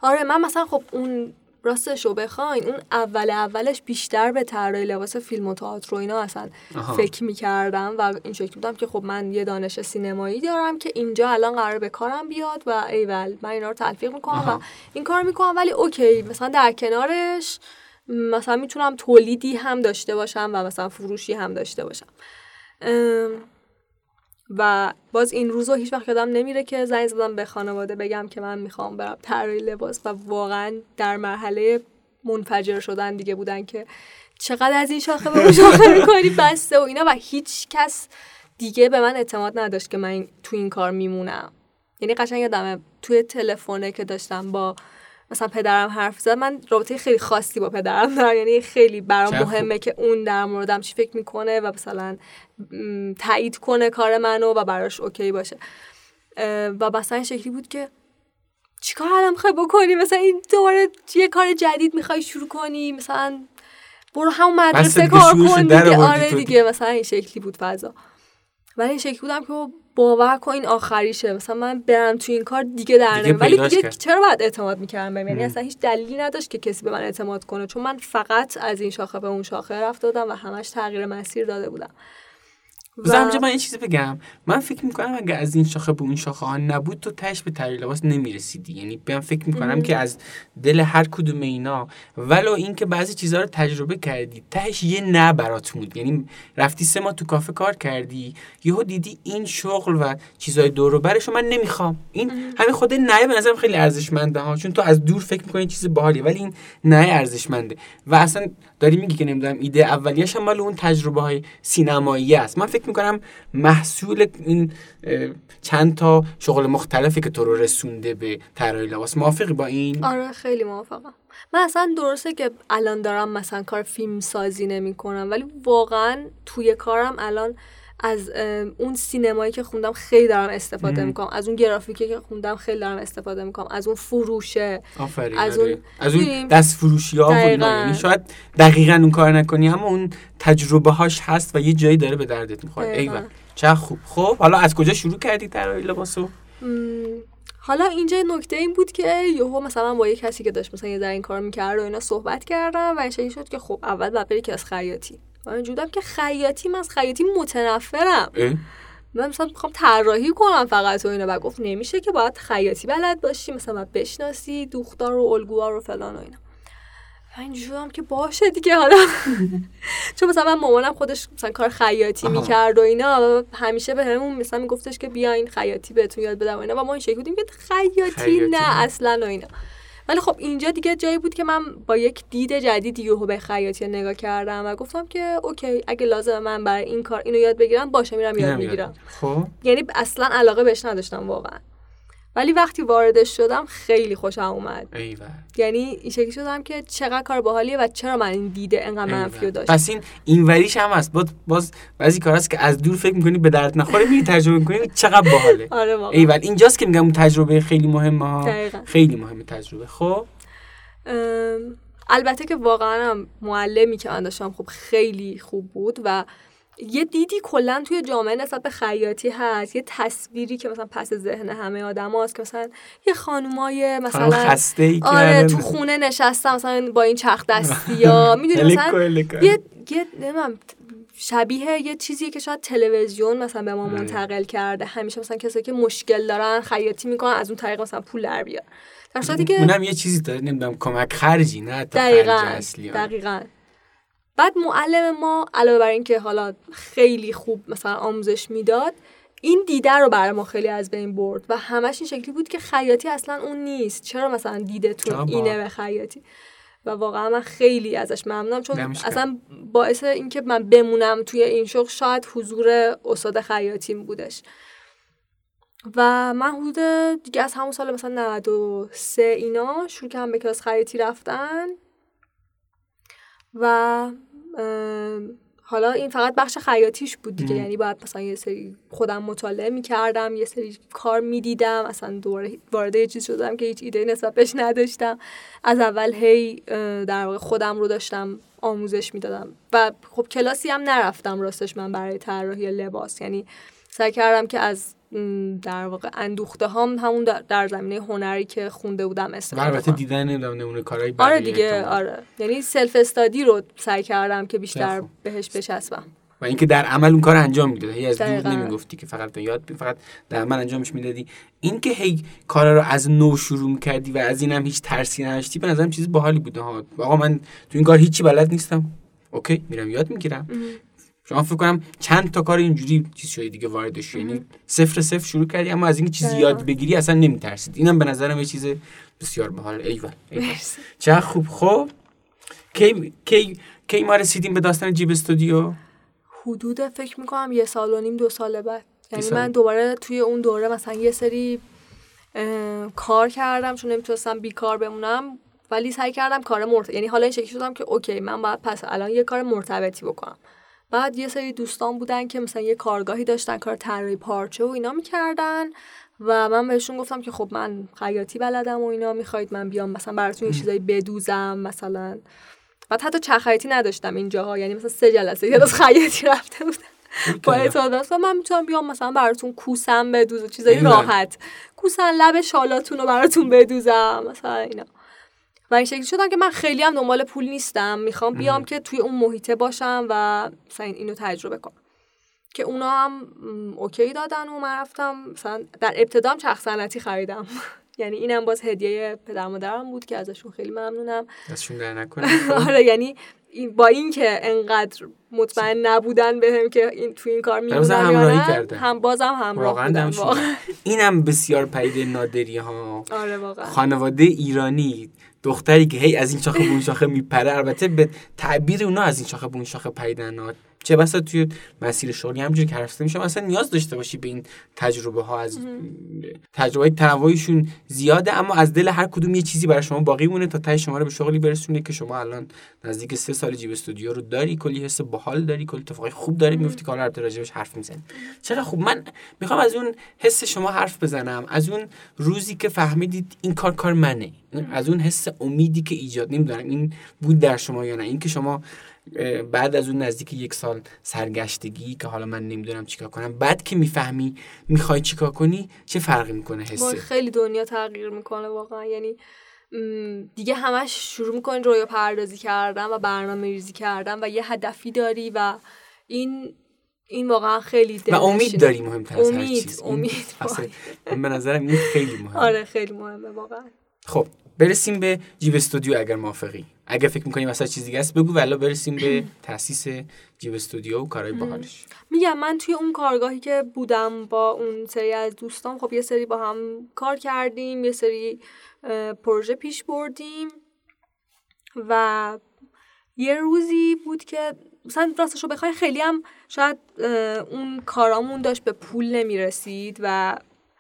آره من مثلا خب اون راستش رو بخواین اون اول اولش بیشتر به طراحی لباس فیلم و تئاتر و اینا اصلا فکر می‌کردم و این شکل بودم که خب من یه دانش سینمایی دارم که اینجا الان قرار به کارم بیاد و ایول من اینا رو تلفیق می‌کنم و این کار می‌کنم ولی اوکی مثلا در کنارش مثلا می‌تونم تولیدی هم داشته باشم و مثلا فروشی هم داشته باشم. و باز این روزو هیچ وقت یادم نمیره که زنگ زدم به خانواده بگم که من می‌خوام برم طراحی لباس و واقعا در مرحله منفجر شدن دیگه بودن که چقدر از این شاخه به اون شاخه می‌کنی بسته و اینا و هیچ کس دیگه به من اعتماد نداشت که من تو این کار میمونم. یعنی قشنگ یادمه توی تلفنه که داشتم با مثلا پدرم حرف زد من رابطه خیلی خاصی با پدرم دارم. یعنی خیلی برام مهمه که اون در موردم چی فکر می‌کنه و مثلا تایید کنه کار منو و براش اوکی باشه. و مثلا این شکلی بود که چیکار الان می‌خوای بکنی؟ مثلا این دوباره یه کار جدید می‌خوای شروع کنی مثلا برو همون مدرسه کار کن دیگه. آره دیگه مثلا این شکلی بود فضا. ولی این شکلی بودم که باور کن این آخریشه. مثلا من برم تو این کار دیگه در ولی دیگه چرا باید اعتماد می‌کردم بهم یعنی اصلا هیچ دلیلی نداشت که کسی به من اعتماد کنه. چون من فقط از این شاخه به اون شاخه رفته بودم و همش تغییر مسیر داده بودم. همجا من این چیزی بگم. من فکر می‌کنم اگه از این شاخه به اون شاخه ها نبود تو تش به تغییر لباس نمی‌رسیدی. یعنی من فکر می‌کنم که از دل هر کدوم اینا ولو اینکه بعضی چیزها رو تجربه کردی تهش یه نه برات بود. یعنی رفتی سه ماه تو کافه کار کردی یهو دیدی این شغل و چیزای دور و برشو من نمی‌خوام. این همین خود نه به نظرم خیلی ارزشمنده ها چون تو از دور فکر می‌کنی چیز باحالی ولی این نه ارزشمنده. و اصلا داری میگی که نمی‌دونم ایده اولیش هم مال اون تجربه های سینمایی است. من فکر می‌کنم محصول این چند تا شغل مختلفی که تو رو رسونده به طراحی لباس. موافقی با این؟ آره خیلی موافقم. من اصلا درسته که الان دارم مثلا کار فیلم سازی نمی کنم ولی واقعا توی کارم الان از اون سینمایی که خوندم خیلی دارم استفاده می‌کنم. از اون گرافیکی که خوندم خیلی دارم استفاده می‌کنم. از اون فروشه. آفرین از اون, از اون دست فروشی ها یعنی شاید دقیقا اون کار نکنی اما اون تجربه هاش هست و یه جایی داره به دردت می‌خوره. ایوان چه خوب. خب حالا از کجا شروع کردی طراحی لباسو؟ حالا اینجا نکته این بود که یهو مثلا با یه کسی که داشت مثلا یه در این کار می‌کرد و اینا صحبت کردم و این شد که خب اول باید بری کلاس خیاطی. من جودم که خیاطی من از خیاطی متنفرم. من مثلا می‌خوام طراحی کنم فقط و اینا. و گفت نمیشه که باید خیاطی بلد باشی مثلا باید بشناسی دوختار و الگوها رو فلان و اینا. من شدم که باشه دیگه حالا. چون مثلا من مامانم خودش مثلا کار خیاطی می‌کرد و اینا همیشه به همون مثلا میگفتش که بیاین خیاطی بهتون یاد بدم و اینا. و ما این شکل بودیم که خیاطی نه. اصلا و اینا. ولی خب اینجا دیگه جایی بود که من با یک دید جدید یهو به خیاطی نگاه کردم و گفتم که اوکی اگه لازم من برای این کار اینو یاد بگیرم باشه میرم یاد می‌گیرم. خب؟ یعنی اصلا علاقه بهش نداشتم واقعا. ولی وقتی واردش شدم خیلی خوشم اومد. ایوه. یعنی این شکلی شدم که چقدر کار باحالیه و چرا من این دیده انقدر منفی داشت پس این این وریش هم هست. باز باز بعضی کار هست که از دور فکر می‌کنی به درد نخوره میری تجربه می‌کنی چقدر باحاله. آره ایول اینجاست که میگم اون تجربه خیلی مهمه ها. خیلی مهمه تجربه. خب؟ البته که واقعا معلمی که من داشتم خب خیلی خوب بود و یه دیدی کلا توی جامعه نسبت به خیاطی هست؟ یه تصویری که مثلا پس ذهن همه آدم هست که مثلا یه خانومای مثلا خسته ای آره تو خونه نشستم مثلا با این چرخ دستی یا می‌دونی مثلا یه یه شبیه یه چیزی که شاید تلویزیون مثلا به ما منتقل کرده. همیشه مثلا کسایی که مشکل دارن خیاطی می‌کنن از اون طریق مثلا پول در بیار در صورتی که اونم یه چیزی داره نمی‌دونم کمک خرجی نه تا خرج اصلی دقیقاً. بعد معلم ما علاوه بر اینکه حالا خیلی خوب مثلا آموزش می‌داد این دیده رو برای ما خیلی از بین برد و همش این شکلی بود که خیاطی اصلا اون نیست. چرا مثلا دیدتون اینه به خیاطی؟ و واقعا من خیلی ازش ممنونم چون اصلا باعث اینکه من بمونم توی این شغل شاید حضور استاد خیاطیم بودش. و من حدود دیگه از همون سال مثلا 93 اینا شروع کردم به کلاس خیاطی رفتن و حالا این فقط بخش خیاطیش بود دیگه. یعنی باید مثلا یه سری خودم مطالعه می‌کردم یه سری کار می‌دیدم اصلا وارد یه چیز شدم که هیچ ایده نسبت بهش نداشتم. از اول هی در واقع خودم رو داشتم آموزش می‌دادم. و خب کلاسی هم نرفتم راستش من برای طراحی لباس. یعنی سعی کردم که از در واقع اندوخته هم همون در زمینه هنری که خونده بودم استفاده البته دیدن نمونه کارهای آره دیگه آره. یعنی سلف استادی رو سعی کردم که بیشتر بهش بچسبم. و اینکه در عمل اون کار انجام می‌داد هی از دور نمی‌گفتی که فقط یاد فقط در عمل انجامش می‌دادی. اینکه هی کارا رو از نو شروع می‌کردی و از اینم هیچ ترسی نداشتی به نظرم چیز باحالی بوده ها آقا من تو این کار هیچی بلد نیستم. اوکی میرم یاد می‌گیرم. شما فکر کنم چند تا کار اینجوری چیز شده دیگه وارد یعنی صفر صفر شروع کردی اما از اینکه چیزی یاد بگیری اصلا نمیترسید. اینم به نظرم یه چیز بسیار باحال ایول چه خوب. خب کی کی کی ما رسیدیم به داستان جیب استودیو؟ حدود فکر می‌کنم یه سال و نیم دو سال بعد. یعنی من دوباره توی اون دوره مثلا یه سری کار کردم چون نمی‌تونستم بیکار بمونم ولی سعی کردم کار مرتبط یعنی حالا این شکلی شدم که اوکی من باید پس الان یه کار مرتبطی بکنم. بعد یه سری دوستان بودن که مثلا یه کارگاهی داشتن کار طراحی پارچه و اینا می‌کردن و من بهشون گفتم که خب من خیاطی بلدم و اینا می‌خواید من بیام مثلا براتون یه چیزایی بدوزم مثلا. و حتی چه خیاطی نداشتم اینجاها یعنی مثلا سه جلسه یه خیاطی رفته بودم. با اعتماد من می‌تونم بیام مثلا براتون کوسم بدوزم چیزایی راحت. کوسن لب شالاتون رو براتون بدوزم مثلا اینا. و این شکلی. شدم که من خیلی هم دنبال پول نیستم می‌خوام بیام که توی اون محیطه باشم و مثلا اینو تجربه کنم. که اونا هم اوکی دادن و من رفتم. مثلا در ابتدام چرخ صنعتی خریدم. یعنی اینم باز هدیه پدر مادرم بود که ازشون خیلی ممنونم. ازشون در نکنه. آره یعنی با اینکه انقدر مطمئن نبودن بهم که این تو این کار کردن. هم بازم همراه بودن واقعا. اینم بسیار پدیده نادری ها آره واقعا. خانواده ایرانی دختری که هی از این شاخه به اون شاخه میپره البته به تعبیر اونا از این شاخه به اون شاخه پریدن چه بسا توی مسیر شغلی همجوری که رفته میشه مثلا نیاز داشته باشی به این تجربه ها از تجربه تنوعیشون زیاده اما از دل هر کدوم یه چیزی برای شما باقی مونه تا تای شما رو به شغلی برسونه که شما الان نزدیک سه سال جیب استودیو رو داری کلی حس باحال داری کلی اتفاقای خوب داری میفتی که حالا راجبش حرف می‌زنی چرا خوب؟ من می‌خوام از اون حس شما حرف بزنم از اون روزی که فهمیدید این کار کار منه. از اون حس امیدی که ایجاد نمی‌دونم این بود در شما یا نه این که شما بعد از اون نزدیک یک سال سرگشتگی که حالا من نمی‌دونم چیکار کنم بعد که می‌فهمی می‌خوای چیکار کنی چه فرقی می‌کنه حسه خیلی دنیا تغییر می‌کنه واقعا. یعنی دیگه همش شروع می‌کنی رویا پردازی کردن و برنامه ریزی کردن و یه هدفی داری و این این واقعا خیلی و امید داری مهمتر از امید هر چیز امید من به نظرم این خیلی مهمه. آره خیلی مهمه واقعا. خب برسیم به جیب استودیو اگر موافقی. اگر فکر می‌کنی مثلا چیز دیگه است بگو ولی برسیم به تاسیس جیب استودیو و کارهای باحالش. میگم من توی اون کارگاهی که بودم با اون سری از دوستان خب یه سری با هم کار کردیم یه سری پروژه پیش بردیم و یه روزی بود که مثلا راستش رو بخوای خیلی هم شاید اون کارامون داشت به پول نمی‌رسید و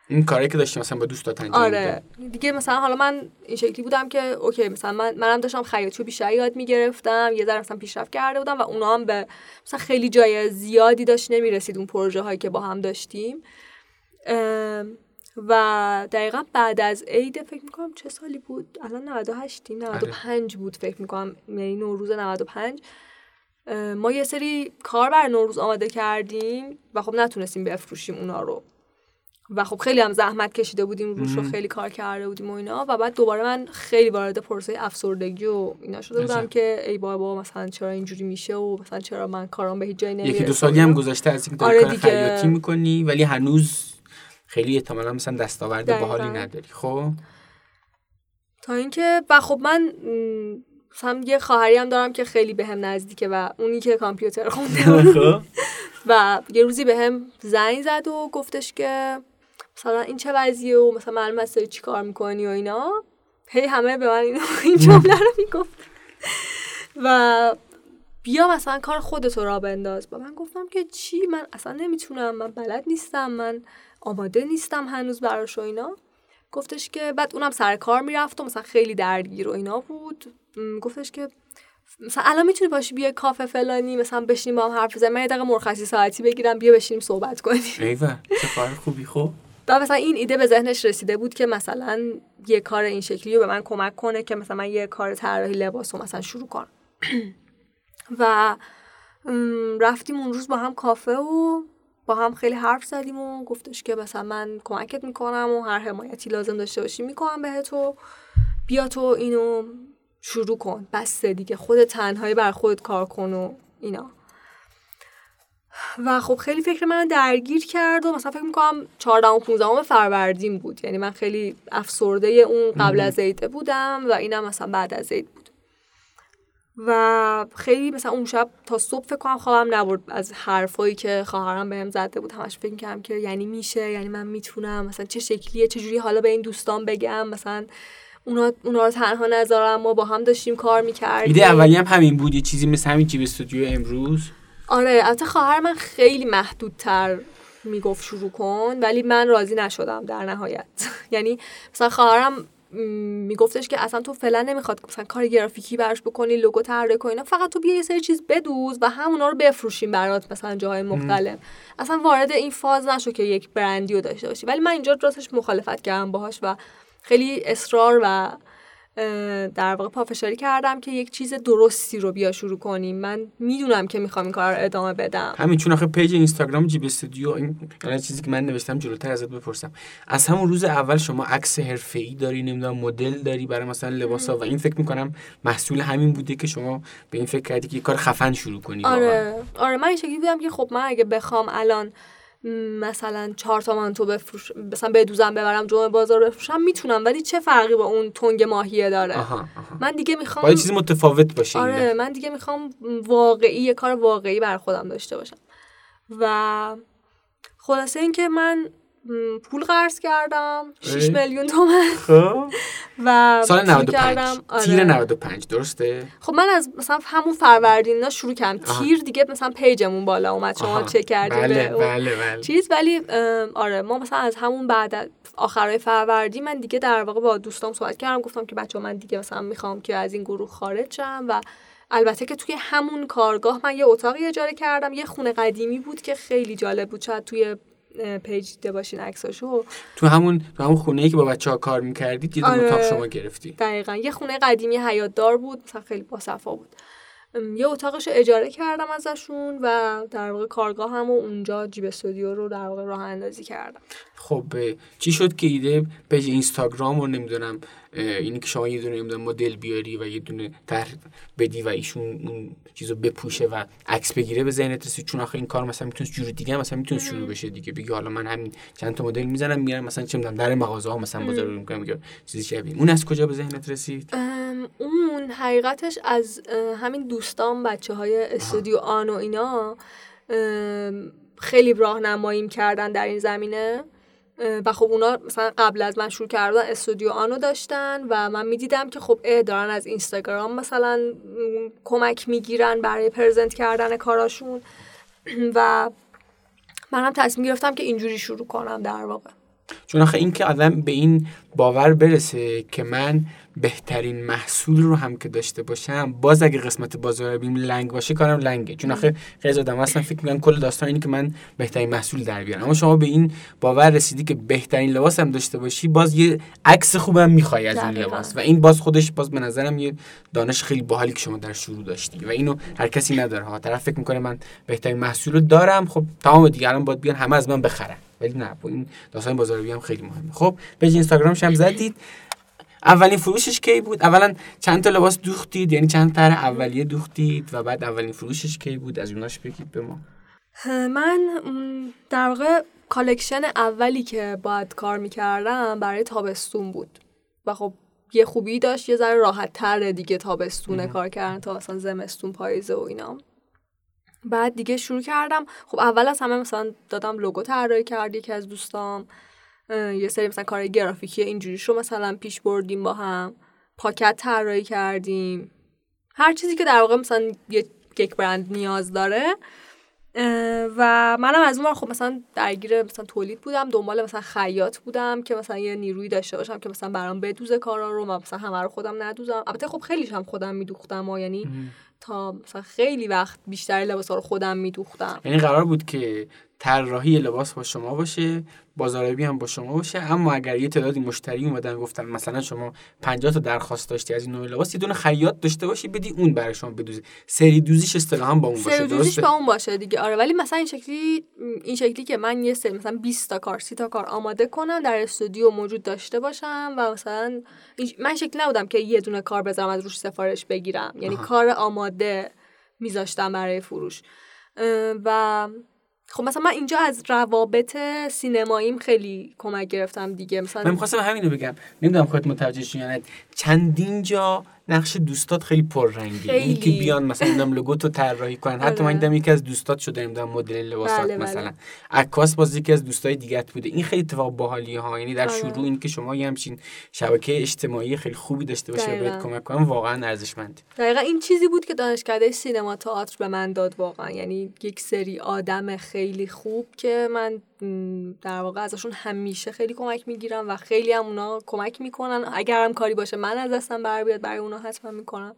این کاری که داشتیم مثلا با دوستات انجام آره. دیگه مثلا حالا من این شکلی بودم که اوکی مثلا من منم داشتم خیاطی بیشتر یاد می‌گرفتم یه ذره مثلا پیشرفت کرده بودم و اونا هم به مثلا خیلی جای زیادی داشت نمی‌رسید اون پروژه هایی که با هم داشتیم. و دقیقا بعد از عید فکر می‌کنم چه سالی بود؟ الان 98 95 آره. بود فکر می‌کنم یعنی نوروز 95 ما یه سری کار بر نوروز آماده کردیم و خب نتونستیم بفروشیم اونا رو. و خب خیلی هم زحمت کشیده بودیم روش رو خیلی کار کرده بودیم و اینا و بعد دوباره من خیلی وارد پروسه افسردگی و اینا شده بودم که ای بابا مثلا چرا اینجوری میشه و مثلا چرا من کارام به هیچ جایی نمی‌رسه یکی دو سالی هم گذشته از اینکه آره کار خیاطی می‌کنی ولی هنوز خیلی احتمالا مثلا دستاورد باحالی نداری. خب؟ تا اینکه و خب من مثلا یه خواهری هم دارم که خیلی بهم به نزدیکه و اونی که کامپیوتر خونده خب. و یه روزی بهم به زنگ زد و گفتش که مثلا این چه وضعیه و مثلا معلومه از چی کار می‌کنی و اینا. هی همه به من این جمله رو می‌گفت. و بیا مثلا کار خودتو را بنداز. با من گفتم که چی؟ من اصلا نمی‌تونم. من بلد نیستم. من آماده نیستم هنوز براش و اینا. گفتش که بعد اونم سر کار می‌رفت و مثلا خیلی درگیر و اینا بود. گفتش که مثلا الان می‌تونی باشی بیا کافه فلانی مثلا بشینیم با هم حرف بزنیم. من یه دقیقه مرخصی ساعتی بگیرم بیا بشینیم صحبت کنیم. ایوه چه کار خوبی خوب و مثلا این ایده به ذهنش رسیده بود که مثلا یه کار این شکلی رو به من کمک کنه که مثلا من یه کار طراحی لباس رو مثلا شروع کنم. و رفتیم اون روز با هم کافه و با هم خیلی حرف زدیم و گفتش که مثلا من کمکت می‌کنم و هر حمایتی لازم داشته باشی می‌کنم بهت و بیا تو اینو شروع کن. بسته دیگه خود تنهایی بر خودت کار کن و اینا. و خب خیلی فکر من درگیر کرد و مثلا فکر می‌کنم 14 و 15 فروردین بود. یعنی من خیلی افسرده اون قبل از عید بودم و اینم مثلا بعد از عید بود. و خیلی مثلا اون شب تا صبح فکر کنم خوابم نبرد از حرفایی که خواهرم بهم زده بود. همش فکر کردم که یعنی میشه یعنی من می‌تونم مثلا چه شکلیه چه جوری حالا به این دوستان بگم. مثلا اونا اونا رو تنها نذارم ما با هم داشتیم کار می‌کردیم. ایده اولی هم همین بود یه چیزی مثل همین چی استودیو امروز؟ آره البته خواهر من خیلی محدودتر می‌گفت شروع کن ولی من راضی نشدم در نهایت. یعنی مثلا خواهرم میگفتش که اصلا تو فعلا نمی‌خواد مثلا کار گرافیکی براش بکنی لوگو طراحی کنی فقط تو بیا یه سری چیز بدوز و همونا رو بفروشیم برات مثلا جاهای مختلف. اصلا وارد این فاز نشو که یک برندی رو داشته باشی. ولی من اینجا راستش مخالفت کردم باهاش و خیلی اصرار و در واقع پافشاری کردم که یک چیز درستی رو بیا شروع کنیم. من می‌دونم که می‌خوام این کار رو ادامه بدم. همین چون آخه پیج اینستاگرام جیب استودیو این چیزی که من نوشتم جلوتر ازت بپرسم. از همون روز اول شما عکس حرفه‌ای داری نمی‌دونم مدل داری برای مثلا لباسا و این فکر می‌کنم محصول همین بوده که شما به این فکر کردی که یه کار خفن شروع کنی آره. آره من این شکلی بودم که خب من اگه بخوام الان مثلا چهار تا مانتو بفروش مثلا بدوزم ببرم جمعه بازار بفروشم می‌تونم ولی چه فرقی با اون تنگ ماهیه داره؟ آها، آها. من دیگه می‌خوام باید چیزی متفاوت باشه آره من دیگه می‌خوام واقعی یه کار واقعی بر خودم داشته باشم. و خلاصه اینکه من پول قرض کردم 6 اه. میلیون تومن. خب. و سال شروع 95 کردم. آره. تیر 95 درسته؟ خب من از مثلا همون فروردین اینا شروع کردم. تیر دیگه مثلا پیجمون بالا اومد شما. چک کردید. بله بله بله. چیز. ولی آره ما مثلا از همون بعد آخرای فروردین من دیگه در واقع با دوستام صحبت کردم. گفتم که بچه من دیگه مثلا می‌خوام که از این گروه خارج شم. و البته که توی همون کارگاه من یه اتاقی اجاره کردم. یه خونه قدیمی بود که خیلی جالب بود. شاید توی پیج دیده باشین عکساشو. تو همون تو همون خونه ای که با بچه ها کار می‌کردید یه آره. اتاق شما گرفتی دقیقا. یه خونه قدیمی حیات دار بود مثلا خیلی باصفا بود. یه اتاقش اجاره کردم ازشون و در واقع کارگاه هم و اونجا جیب استودیو رو در واقع راه اندازی کردم. خب چی شد که ایده پیج اینستاگرام رو نمی‌دونم اینی که شما یه دونه نمی‌دونم مدل بیاری و یه دونه طرح بدی و ایشون اون چیزو بپوشه و عکس بگیره به ذهنت رسید. چون آخه این کار مثلا می‌تونه جور دیگه هم مثلا می‌تونه شروع بشه دیگه. بگی حالا من همین چند تا مدل می‌زنم میرم مثلا چه می‌دونم در مغازه ها مثلا بازار رو یا چیزی شبیه. اون از کجا به ذهنت رسید؟ اون حقیقتش از همین دوستان بچه های استودیو آن و اینا خیلی راهنماییم کردن در این زمینه. و خب اونا مثلا قبل از من شروع کردن استودیو آنو داشتن و من می‌دیدم که خب اه، دارن از اینستاگرام مثلا کمک می‌گیرن برای پرزنت کردن کاراشون. و منم تصمیم گرفتم که اینجوری شروع کنم در واقع. چون آخه این که آدم به این باور برسه که من بهترین محصول رو هم که داشته باشم باز اگه قسمت بازار بیم لنگ باشه کارم لنگه. چون آخه خیلی آدم اصلا فکر می‌کنن کل داستان اینه که من بهترین محصول در بیارم. اما شما به این باور رسیدی که بهترین لباس هم داشته باشی باز یه عکس خوبم می‌خوای از این. لباس. و این باز خودش باز به نظرم یه دانش خیلی باحالی که شما در شروع داشتی. و اینو هر کسی نداره. ها طرف فکر می‌کنه من بهترین محصول رو دارم خب تمام دیگه الان باید بیان همه از من بخرن. ولی نه با این داستان بازاریابی هم خیلی مهمه. خب پیج اینستاگرامش هم زدید. اولین فروشش کی بود؟ اولا چند تا لباس دوختید؟ یعنی چند تا اولیه دوختید و بعد اولین فروشش کی بود؟ از اوناش بگید به ما. من در واقع collection اولی که باید کار می‌کردم برای تابستون بود. و خب یه خوبی داشت یه ذره راحت تر دیگه تابستونه کار کردن تا مثلا زمستون پاییزه و اینا. بعد دیگه شروع کردم. خب اول از همه مثلا دادم لوگو طراحی کرد یکی از دوستام. یه سری مثلا کار گرافیکی اینجوریش رو مثلا پیش بردیم با هم پاکت طراحی کردیم. هر چیزی که در واقع مثلا یه یک برند نیاز داره. و منم از اون خب مثلا درگیر مثلا تولید بودم دنبال مثلا خیاط بودم که مثلا یه نیروی داشته باشم که مثلا برام بدوزه کارا رو و مثلا همه رو خودم ندوزم. البته خب خیلیش هم خودم میدوختم و یعنی تا مثلا خیلی وقت بیشتر لباسا رو خودم میدوختم. یعنی قرار بود که طراحی لباس با شما باشه بازاریابی هم با شما باشه. اما اگر یه تعدادی مشتری اومدن گفتن مثلا شما 50 تا درخواست داشتی از این نوع لباس یه دونه خیاط داشته باشی بدی اون برای شما بدوزه. سری دوزیش اصطلاحا با اون باشه سرویسیش درسته؟ با اون باشه دیگه. آره ولی مثلا این شکلی این شکلی که من یه سری مثلا 20 تا کار 30 تا کار آماده کنم در استودیو موجود داشته باشم و مثلا من شکلی نبودم که یه دونه کار بذارم از روش سفارش بگیرم. یعنی آها. کار آماده میذاشتم برای فروش. و خب مثلا من اینجا از روابط سینماییم خیلی کمک گرفتم دیگه. مثلا من می‌خواستم همینو بگم. نمی‌دونم خودت متوجه شدی چندین جا نقش دوستات خیلی پررنگی این که خیلی. بیان مثلا نمی‌دونم لوگو تو طراحی کنن حتی من آره. دیدم یکی از دوستات شده نمی‌دونم مدل لباسات بله، بله. مثلا عکاس باز یکی از دوستای دیگت بوده این خیلی اتفاق باحالیه ها یعنی در آره. شروع این که شما یه همچین شبکه اجتماعی خیلی خوبی داشته باشه بهت. کمک کنن واقعا ارزشمنده دقیقا این چیزی بود که دانشکده سینما تئاتر به من داد واقعا یعنی یک سری آدم خیلی خوب که من در واقع ازشون همیشه خیلی کمک می‌گیرم و خیلی هم اونا کمک می‌کنن اگر هم کاری باشه من از دستم بر بیاد برای اونا حتما می‌کنم.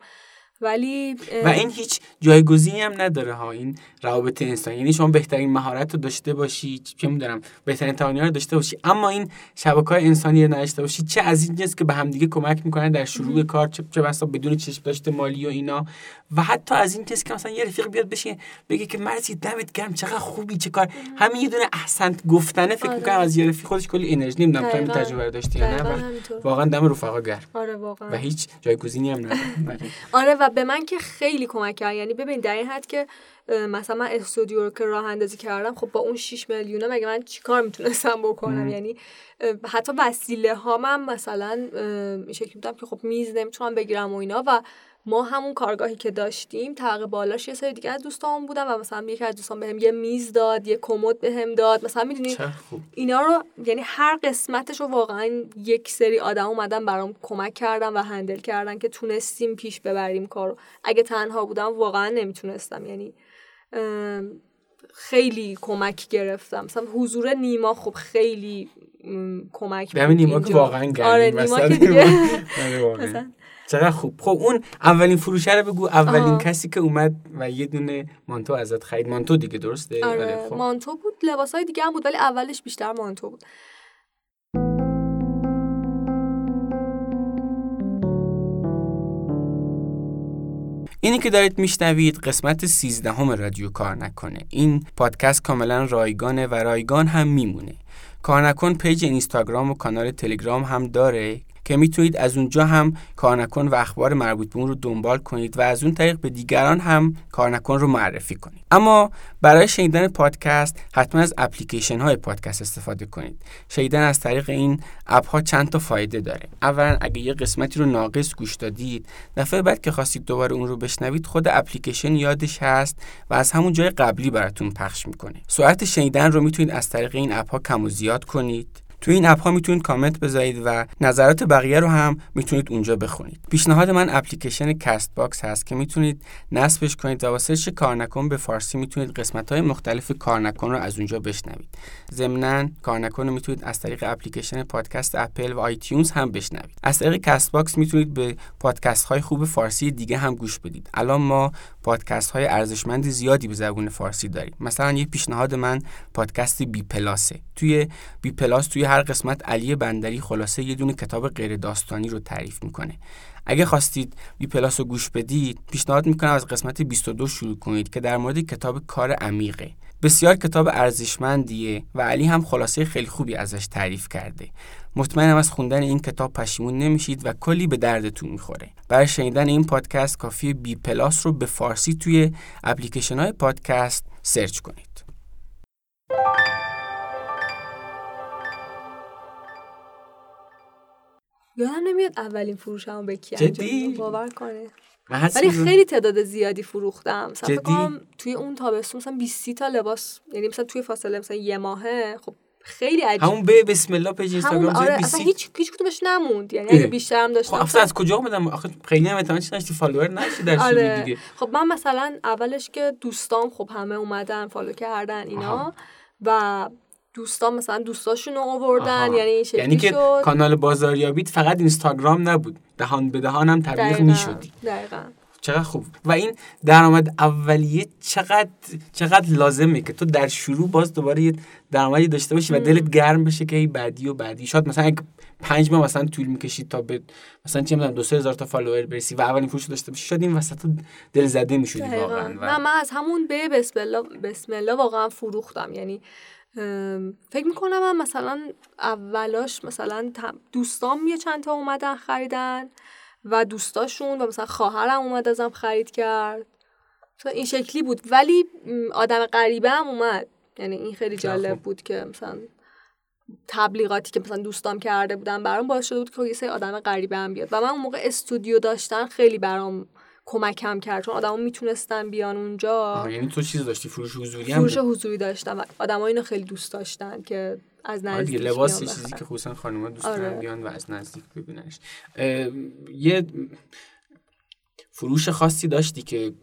ولی و این هیچ جایگزینی هم نداره ها این روابط انسانی. یعنی شما بهترین مهارت رو داشته باشی چه می‌دونم بهترین توانایی رو داشته باشی. اما این شبکه های انسانی رو نداشته باشی. چه از این جنس که به همدیگه کمک می‌کنن در شروع کار چه چه بسا بدون چشم داشته مالی و اینا. و حتی از این جنس که مثلا یه رفیق بیاد بشه بگه که مرسی دمت گرم چقدر خوبی چه کار همین یه دونه احسن گفتنه فکر آره. می‌کنم از یه رفیق خودش کلی انرژی نمی‌دونم تو. تجربه رو داشتی یا نه. واقعا دم رفقا گرم آره واقعا و هیچ جایگزینی هم نداره بله. آره و به من که خیلی کمک کرد یعنی ببین در این حد که مثلا من استودیو رو که راه اندازی کردم خب با اون 6 میلیونه مگه من چیکار می‌تونستم بکنم یعنی حتی وسیله ها من مثلا این شکلی بودم که خب میز نمی‌تونم بگیرم و اینا و ما همون کارگاهی که داشتیم طبقه بالاش یه سری دیگه از دوستان بودن و مثلا یکی از دوستان بهم یه میز داد یه کمد بهم داد. مثلا می‌دونی اینا رو یعنی هر قسمتش رو واقعا یک سری آدم اومدن برام کمک کردن و هندل کردن که تونستیم پیش ببریم کارو. اگه تنها بودم واقعا نمی‌تونستم. یعنی خیلی کمک گرفتم. مثلا حضور نیما خب خیلی کمک به همین بود نیما که. واقعا گرم آره نیما که دیگه آره. مثلا چقدر خوب. خب اون اولین فروشه رو بگو. اولین آها. کسی که اومد و یه دونه مانتو ازت خرید. مانتو دیگه درسته؟ آره خب. مانتو بود. لباس های دیگه هم بود ولی اولش بیشتر مانتو بود. اینی که دارید میشنوید قسمت 13 همه رادیو کار نکنه. این پادکست کاملا رایگانه و رایگان هم میمونه. کار نکن page اینستاگرام و کانال تلگرام هم داره. که می‌تونید از اونجا هم کار نکن و اخبار مربوط به اون رو دنبال کنید و از اون طریق به دیگران هم کار نکن رو معرفی کنید. اما برای شنیدن پادکست حتما از اپلیکیشن های پادکست استفاده کنید. شنیدن از طریق این اپ ها چند تا فایده داره. اولا اگه یه قسمتی رو ناقص گوش دادید دفعه بعد که خواستید دوباره اون رو بشنوید خود اپلیکیشن یادش هست و از همون جای قبلی براتون پخش می‌کنه. سرعت شنیدن رو می‌تونید از طریق این اپ ها کم و زیاد کنید. تو این اپ ها می‌تونید کامنت بذارید و نظرات بقیه رو هم می‌تونید اونجا بخونید. پیشنهاد من اپلیکیشن Castbox هست که می‌تونید نصبش کنید و با search کار نکن به فارسی می‌تونید قسمت های مختلف کار نکن رو از اونجا بشنوید. ضمنا کار نکن رو می‌تونید از طریق اپلیکیشن پادکست اپل و iTunes هم بشنوید. از طریق Castbox می‌تونید به پادکست های خوب فارسی دیگه هم گوش بدید. الان ما پادکست های ارزشمند زیادی به زبان فارسی داریم. مثلا یه پیشنهاد من پادکست بی پلاسه. توی بی پلاس توی هر قسمت علی بندری خلاصه یه دونه کتاب غیر داستانی رو تعریف می‌کنه. اگه خواستید بی پلاس رو گوش بدید پیشنهاد می‌کنم از قسمت 22 شروع کنید که در مورد کتاب کار عمیقه. بسیار کتاب ارزشمندیه و علی هم خلاصه خیلی خوبی ازش تعریف کرده. مطمئنم از خوندن این کتاب پشیمون نمیشید و کلی به دردتون می‌خوره. برای شنیدن این پادکست کافی بی پلاس رو به فارسی توی اپلیکیشن های پادکست search کنید. یادم نمیاد اولین فروشمو به کی جدی؟ انجام دادم، باور کنه. ولی خیلی تعداد زیادی فروختم. مثلا توی اون تابستون مثلا 20 تا لباس یعنی مثلا توی فاصله مثلا یه ماهه. خب خیلی عجیب. همون به بسم الله page اینستاگرام آره اصلا 20 هیچ هیچ کدومش نموند. یعنی اگه. بیشتر هم خب داشتم اصلا از کجا اومدم؟ آخه خیلی هم چیز نداشتی follower نداشتی دیگه آره. دیگه. خب من مثلا اولش که دوستام خب همه اومدن follow کردن اینا. آها. و دوستان مثلا دوستاشون رو آوردن آها. یعنی این شکلی یعنی که شد. کانال بازاریابیت فقط اینستاگرام نبود. دهان به دهان هم تبلیغ. می‌شدی دقیقاً. چقدر خوب. و این درآمد اولیه چقدر چقدر لازمه که تو در شروع باز دوباره یه درآمدی داشته باشی و دلت گرم بشه که هی بعدی و بعدی. شاید مثلا اگه پنج ماه مثلا طول می‌کشید تا به مثلا چه می‌دونم دو سه هزار تا فالوور برسی و اولین فروش رو داشته باشی شاید این وسط دل زده می‌شدی دقیقاً. واقعا. و من از همون به بسم الله بسم الله واقعا فروختم. یعنی فکر می‌کنم من مثلا اولاش مثلا دوستام یه چند تا اومدن خریدن. و دوستاشون و مثلا خواهرم اومد ازم خرید کرد. مثلا این شکلی بود. ولی آدم غریبه هم اومد. یعنی این خیلی جالب. بود که مثلا تبلیغاتی که مثلا دوستام کرده بودن برام باعث شده بود که یه سری آدم غریبه هم بیاد. و من اون موقع استودیو داشتن خیلی برام کمکم کرد. چون آدما می‌تونستن بیان اونجا. یعنی تو چیز داشتی؟ فروش حضوری هم فروش؟ حضوری داشتم و آدما اینو خیلی دوست داشتن که از آره نزدیک لباس یه بیان چیزی. که خصوصا خانم‌ها دوست آره. دارن بیان و از نزدیک ببیننش یه فروش خاصی داشتی که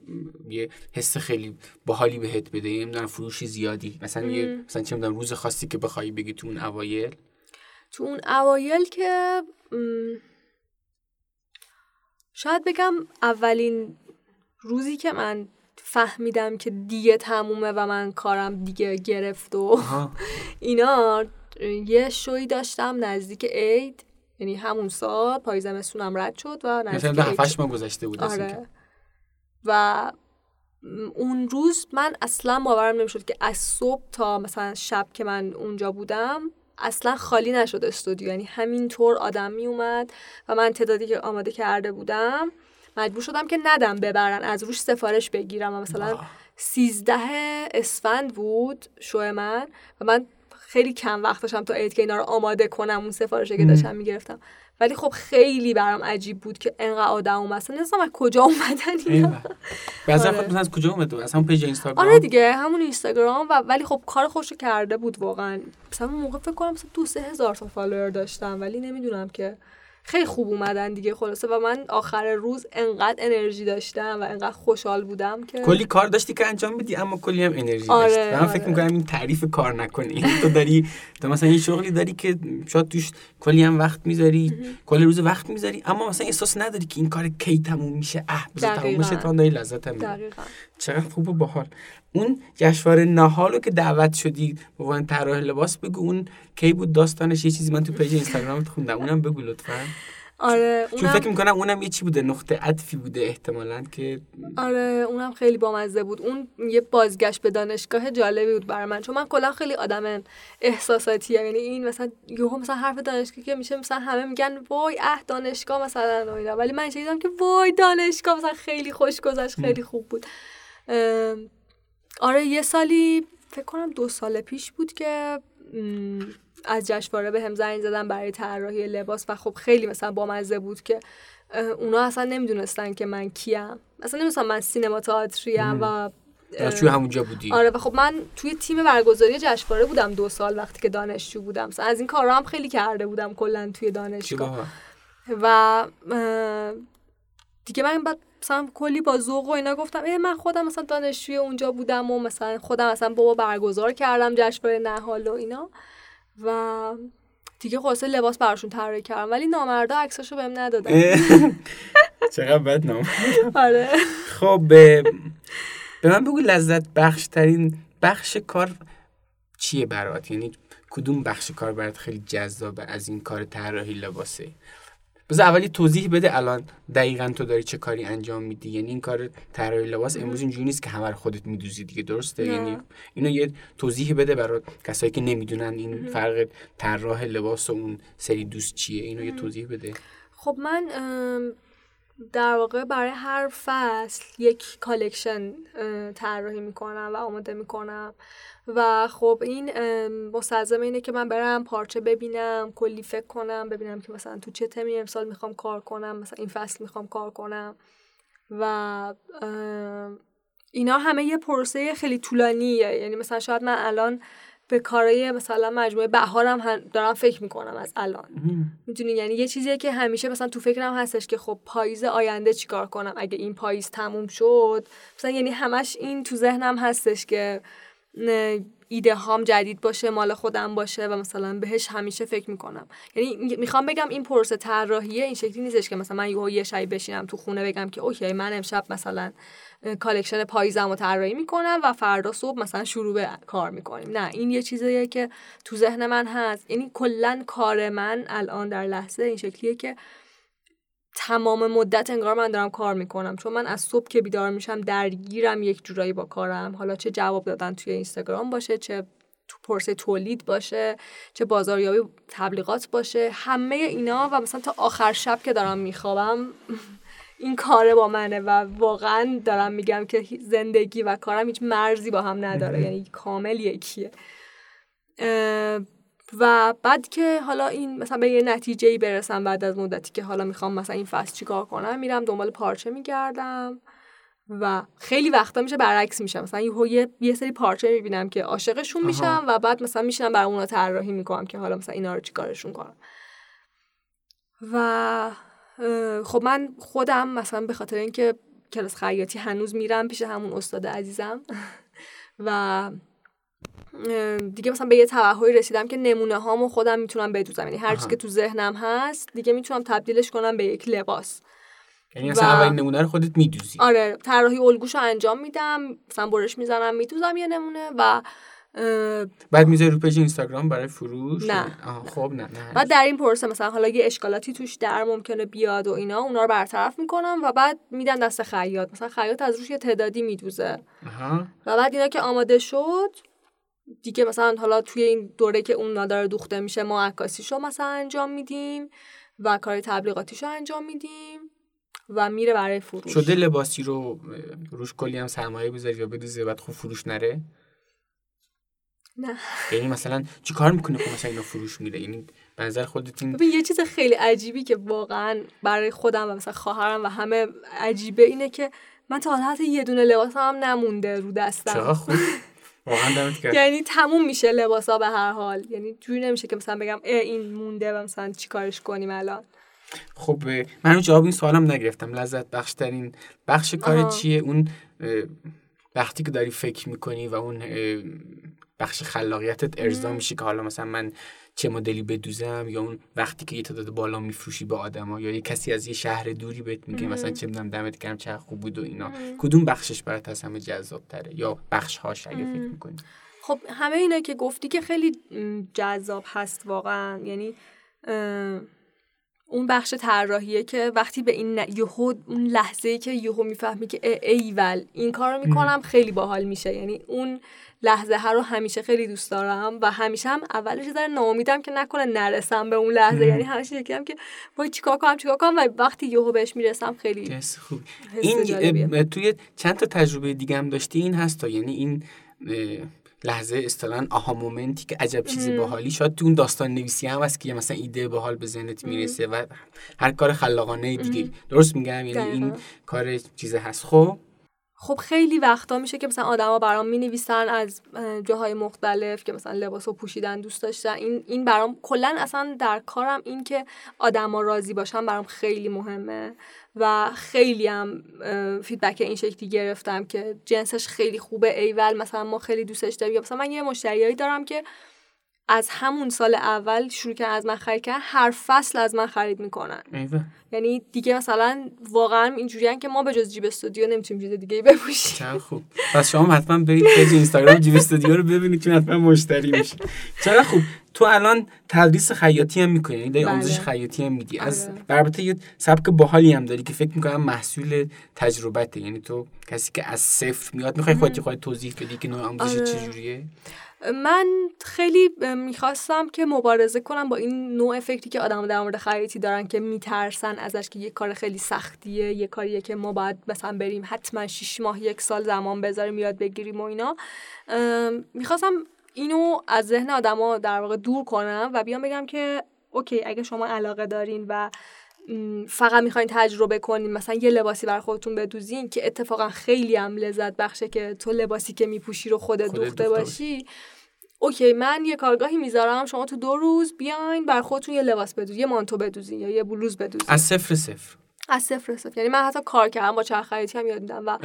یه حس خیلی باحالی بهت بده نمی‌دونم فروش زیادی مثلا یه مم. مثلا چه می‌دونم روز خاصی که بخوای بگی تو اون اوایل تو اون اوایل که شاید بگم اولین روزی که من فهمیدم که دیگه تمومه و من کارم دیگه گرفت و اینا یه شوی داشتم نزدیک عید یعنی همون سال پای زمستونم رد شد و نزدیک عید. ما گذشته بود آره. و اون روز من اصلا باورم نمی‌شد که از صبح تا مثلا شب که من اونجا بودم اصلا خالی نشد استودیو یعنی همینطور آدم می اومد و من تعدادی که آماده کرده بودم مجبور شدم که ندم ببرن از روش سفارش بگیرم و مثلا سیزده اسفند بود شو من و من خیلی کم وقت داشتم تا عید که اینا رو آماده کنم اون سفارشه که داشتم می‌گرفتم. ولی خب خیلی برام عجیب بود که انقدر آدم اومد. مثلا نمی‌دونم از کجا اومدن اینا. بعضی آره. از کجا اومد؟ از همون page اینستاگرام؟ آره دیگه همون اینستاگرام و ولی خب کار خودشو کرده بود واقعا. مثلا موقع فکر کنم مثلا دو سه هزار تا follower داشتم ولی نمی‌دونم که خیلی خوب اومدن دیگه خلاصه و من آخر روز انقدر انرژی داشتم و انقدر خوشحال بودم که کلی کار داشتی که انجام بدی اما کلی هم انرژی آره، داشتی. من آره. فکر می‌کنم این تعریف کار نکنی. تو داری تو مثلا این شغلی داری که شاید توش کلی هم وقت می‌ذاری کلی روز وقت می‌ذاری اما مثلا احساس نداری که این کار کی تموم میشه. اه بذار تموم میشه تا داری لذت هم چقدر خوب و باحال. اون جشنواره نهال رو که دعوت شدی به عنوان طراح لباس بگو. اون کی بود داستانش؟ یه چیزی من تو پیج اینستاگرامت خوندم. اونم بگو لطفا. آره چون فکر می‌کنم اونم یه چی بوده نقطه عطفی بوده احتمالا که آره اونم خیلی بامزه بود. اون یه بازگشت به دانشگاه جالبی بود برای من. چون من کلا خیلی آدم احساساتی یعنی این مثلا یهو مثلا حرف دانشگاه که میشه مثلا همه میگن وای اه دانشگاه مثلا اینا. ولی من شنیدم که وای دانشگاه. مثلا خیلی خوش گذشت خیلی خوب بود. آره یه سالی فکر کنم دو سال پیش بود که از جشنواره به هم زنگ زدن برای طراحی لباس و خب خیلی مثلا بامزه بود که اونا اصلا نمی‌دونستن که من کیم. اصلا نمی‌دونستن من سینما تئاتریم و توی همونجا بودی. آره و خب من توی تیم برگزاری جشنواره بودم دو سال وقتی که دانشجو بودم. مثلا از این کارا هم خیلی کرده بودم کلا توی دانشگاه. و دیگه من بعد مثلا کلی با ذوق و اینا گفتم ای من خودم مثلا دانشجوی اونجا بودم و مثلا خودم مثلا بابا برگزار کردم جشنواره نهال و اینا. و دیگه خلاصه لباس براشون طراحی کردم ولی نامردا عکساشو بهم ندادن. چقدر بد نام. آره. خب به من بگو لذت بخش ترین بخش کار چیه برات؟ یعنی کدوم بخش کار برات خیلی جذابه از این کار طراحی لباسه؟ بذار اولی توضیح بده الان دقیقا تو داری چه کاری انجام میدی. یعنی این کار طراحی لباس امروز اینجوری نیست که همه خودت میدوزی دیگه درسته؟ یعنی اینو یه توضیح بده برای کسایی که نمی‌دونن این فرق طراح لباس و اون سری دوست چیه. اینو یه توضیح بده. خب من در واقع برای هر فصل یک collection طراحی می‌کنم و آماده می‌کنم. و خب این مستلزم اینه که من برم پارچه ببینم کلی فکر کنم ببینم که مثلا تو چه تمی امسال می‌خوام کار کنم مثلا این فصل می‌خوام کار کنم. و اینا همه یه پروسه خیلی طولانیه. یعنی مثلا شاید من الان به کارای مثلا مجموعه بهارم دارم فکر می‌کنم از الان. می‌دونی؟ یعنی یه چیزیه که همیشه مثلا تو فکرم هستش که خب پاییز آینده چیکار کنم؟ اگه این پاییز تموم شد مثلا یعنی همش این تو ذهنم هستش که ایده هام جدید باشه مال خودم باشه و مثلا بهش همیشه فکر می‌کنم. یعنی می‌خوام بگم این پروسه طراحیه این شکلی نیستش که مثلا من یه شبی بشینم تو خونه بگم که okay من امشب مثلا collection پاییزم رو طراحی می‌کنم و فردا صبح مثلا شروع به کار می‌کنیم. نه این یه چیزیه که تو ذهن من هست. یعنی کلا کار من الان در لحظه این شکلیه که تمام مدت انگار من دارم کار می‌کنم. چون من از صبح که بیدار میشم درگیرم یک جورایی با کارم. حالا چه جواب دادن توی اینستاگرام باشه چه تو پرسه تولید باشه چه بازاریابی تبلیغات باشه. همه اینا و مثلا تا آخر شب که دارم میخوابم این کاره با منه و واقعا دارم میگم که زندگی و کارم هیچ مرزی با هم نداره. یعنی کامل یکیه. و بعد که حالا این مثلا به یه نتیجه ای برسم بعد از مدتی که حالا می‌خوام مثلا این فصل چیکار کنم میرم دنبال پارچه میگردم و خیلی وقتا میشه برعکس میشم مثلا یه یه سری پارچه می‌بینم که عاشقشون میشم و بعد مثلا میشینم برای اونا طراحی می‌کنم که حالا مثلا اینا رو چیکارشون کنم. و خب من خودم مثلا به خاطر اینکه کلاس خیاطی هنوز میرم پیش همون استاد عزیزم و دیگه مثلا به یه توهایی رسیدم که نمونه هامو خودم می‌تونم بدوزم. یعنی هر چیزی که تو ذهنم هست دیگه می‌تونم تبدیلش کنم به یک لباس. یعنی مثلا اولین نمونه رو خودت میدوزی. آره طراحی الگوش رو انجام میدم مثلا برش می‌زنم میدوزم یه نمونه و بعد می‌ذاری رو پیج اینستاگرام برای فروش؟ نه خب نه نه. بعد در این پروسه مثلا حالا یه اشکالاتی توش در ممکنه بیاد و اینا اونا رو برطرف می‌کنم و بعد میدن دست خیاط. مثلا خیاط از روش یه تعدادی میدوزه. و بعد اینا که آماده شد دیگه مثلا حالا توی این دوره که اون نادار دوخته میشه ما عکاسیشو مثلا انجام میدیم و کار تبلیغاتیشو انجام میدیم و میره برای فروش. شده لباسی رو روش کلی هم سرمایه بذاری یا بدوزی بعد خوب فروش نره؟ نه. یعنی مثلا چی کار می‌کنه که مثلا اینو فروش میره یعنی به نظر خودت این یه چیز خیلی عجیبی که واقعا برای خودم و مثلا خواهرم و همه عجیبه اینه که من تا حتی یه دونه لباس هم نمونده رو دستم. چقدر خوب. واقعا یعنی تموم میشه لباسا به هر حال. یعنی جوری نمیشه که مثلا بگم این مونده و مثلا چیکارش کنیم الان. خب من جواب این سوالم نگرفتم. لذت بخش ترین بخش کار چیه؟ اون وقتی که داری فکر می‌کنی و اون بخش خلاقیتت ارضا میشه که حالا مثلا من چه مدلی بدوزم یا اون وقتی که یه تعداد بالا میفروشی به آدما یا یه کسی از یه شهر دوری بهت میگه مثلا چه می‌دونم دمت گرم چه خوب بود و اینا. کدوم بخشش برات از همه جذاب تره یا بخش هاش اگه فکر می‌کنی؟ خب همه اینا که گفتی که خیلی جذاب هست واقعا. یعنی اون بخش طراحیه که وقتی به این یهو اون لحظه ای که یهو می‌فهمی که ایول این کار رو می‌کنم خیلی باحال میشه. یعنی اون لحظه ها رو همیشه خیلی دوست دارم و همیشه هم اولش داره ناامیدم که نکنه نرسم به اون لحظه. یعنی همیشه یکم که وای چیکار کنم چیکار کنم؟ و وقتی یهو بهش می‌رسم خیلی خوب. این توی چند تا تجربه دیگه هم داشتی؟ این هست تا یعنی این لحظه اصطلاحا آها مومنتی که عجب چیزی باحالی. شاید تو اون داستان نویسی هم هست که مثلا ایده باحال به ذهنت می‌رسه و هر کار خلاقانه دیگه. درست میگم؟ یعنی این کار چیز هست. خب خب خیلی وقتا میشه که مثلا آدما برام می نویسن از جاهای مختلف که مثلا لباسو پوشیدن دوست داشتن. این این برام کلا اصلا در کارم این که آدما راضی باشن برام خیلی مهمه و خیلی هم feedback این شکلی گرفتم که جنسش خیلی خوبه ایول مثلا ما خیلی دوستش داریم. مثلا من یه مشتریایی دارم که از همون سال اول شروع کردن از من خرید کردن هر فصل از من خرید می‌کنن. یعنی دیگه مثلا واقعا اینجوریان که ما به جز جیب استودیو نمی‌تونیم چیز دیگه بپوشیم. چقدر خوب. پس شما حتما برید page اینستاگرام جیب استودیو رو ببینید چون حتما مشتری میشید. چرا خوب. تو الان تدریس خیاطی هم می‌کنی یعنی داری بله. آموزش خیاطی هم میدی. از. البته یه سبک باحالی هم داری که فکر می‌کنم محصول تجربته. یعنی تو کسی که از صفر میاد می‌خوای خودت خودت توضیح بدی که نوع آموزش آره. چجوریه؟ من خیلی می‌خواستم که مبارزه کنم با این نوع فکری که آدم در مورد خیاطی دارن که میترسن ازش که یه کار خیلی سختیه یه کاریه که ما باید مثلا بریم حتما شیش ماه یک سال زمان بذاریم یاد بگیریم و اینا. می‌خواستم اینو از ذهن آدما در واقع دور کنم و بیام بگم که okay اگه شما علاقه دارین و فقط می‌خواین تجربه کنین مثلا یه لباسی بر خودتون بدوزین که اتفاقا خیلی هم لذت بخشه که تو لباسی که میپوشی رو خودت خود دوخته باشی. okay من یه کارگاهی می‌ذارم شما تو دو روز بیاین بر خودتون یه لباس بدوزین یه مانتو بدوزین یا یه بلوز بدوزین از صفر صفر. از صفر صفر. یعنی من حتی کار کردم با چرخ خیاطی هم یاد میدم و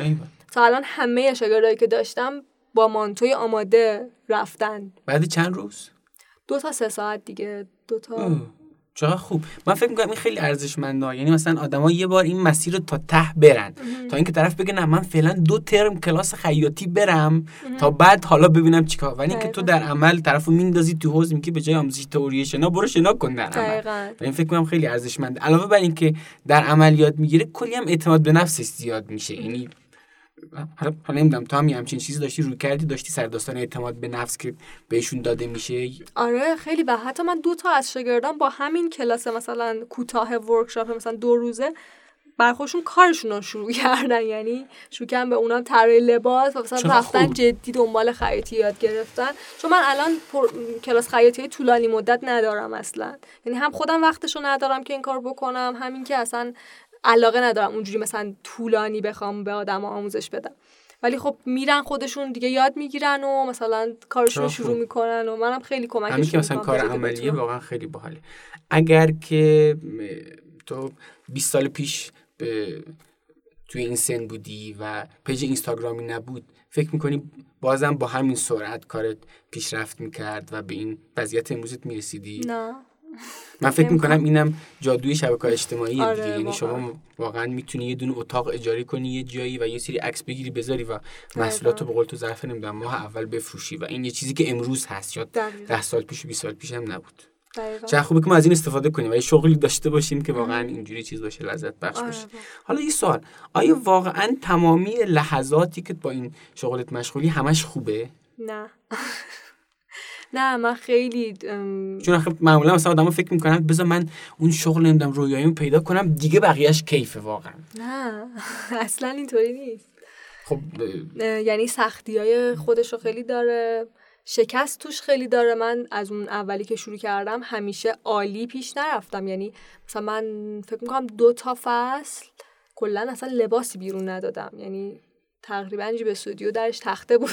تا الان همه شاگردایی که داشتم با مانتوی آماده رفتن. بعد چند روز؟ دو تا سه ساعت دیگه دو تا چقدر خوب. من فکر می‌کنم این خیلی ارزشمنده. یعنی مثلا آدما یه بار این مسیر رو تا ته برن. تا اینکه طرف بگه نه من فعلا دو ترم کلاس خیاطی برم تا بعد حالا ببینم چیکار. ولی اینکه تو در عمل طرفو میندازی تو حوز میگی به جای آموزش تئوری شنا برو شنا کن در عمل. این فکر می‌کنم خیلی ارزشمنده. علاوه بر اینکه در عمل یاد می‌گیره کلی هم اعتماد به نفسش زیاد میشه. یعنی حالا حالا نمی‌دونم تو هم همچین چیزی داشتی رو کردی داشتی سر داستان اعتماد به نفس که بهشون داده میشه؟ آره خیلی و حتی من دو تا از شاگردان با همین کلاس مثلا کوتاه ورکشاپ مثلا دو روزه برخوشون کارشون رو شروع کردن. یعنی شروع کردن به اونا طراحی لباس و مثلا رفتن جدی دنبال خیاطی یاد گرفتن. چون من الان کلاس خیاطی طولانی مدت ندارم اصلا. یعنی هم خودم وقتشو ندارم که این کار بکنم همین که اصلا علاقه ندارم اونجوری مثلا طولانی بخوام به آدم آموزش بدم. ولی خب میرن خودشون دیگه یاد می‌گیرن و مثلا کارشون شروع می‌کنن و منم خیلی کمکشون همین که مثلا کار عملیه واقعا خیلی باحاله. اگر که تو 20 سال پیش به توی این سن بودی و پیج اینستاگرامی نبود فکر می‌کنی بازم با همین سرعت کارت پیشرفت می‌کرد و به این وضعیت امروزت می‌رسیدی؟ نه. من فکر می‌کنم اینم جادوی شبکه اجتماعی آره، دیگه یعنی. شما واقعا می‌تونی یه دونه اتاق اجاره کنی یه جایی و یه سری عکس بگیری بذاری و محصولات رو به قول تو ظرف نمی‌دونم ماه اول بفروشی و این یه چیزی که امروز هست. دقیقاً. ده سال پیش و 20 سال پیش هم نبود. چه خوبه که ما از این استفاده کنیم. و یه شغلی داشته باشیم که واقعا اینجوری چیز باشه لذت بخش آره، باشه. حالا یه سوال. آیا واقعا تمامی لحظاتی که با این شغلت مشغولی همش خوبه؟ نه. نه من خیلی ام، چون آخه معمولا مثلا آدمو فکر می‌کنن بذار من اون شغل نمی‌دونم رویاییمو پیدا کنم دیگه بقیهش کیفه واقعا. نه اصلا اینطوری نیست. خب یعنی سختی های خودش رو خیلی داره شکست توش خیلی داره. من از اون اولی که شروع کردم همیشه عالی پیش نرفتم. یعنی مثلا من فکر می‌کنم دو تا فصل کلا اصلا لباسی بیرون ندادم. یعنی تقریبا به استودیو درش تخته بود.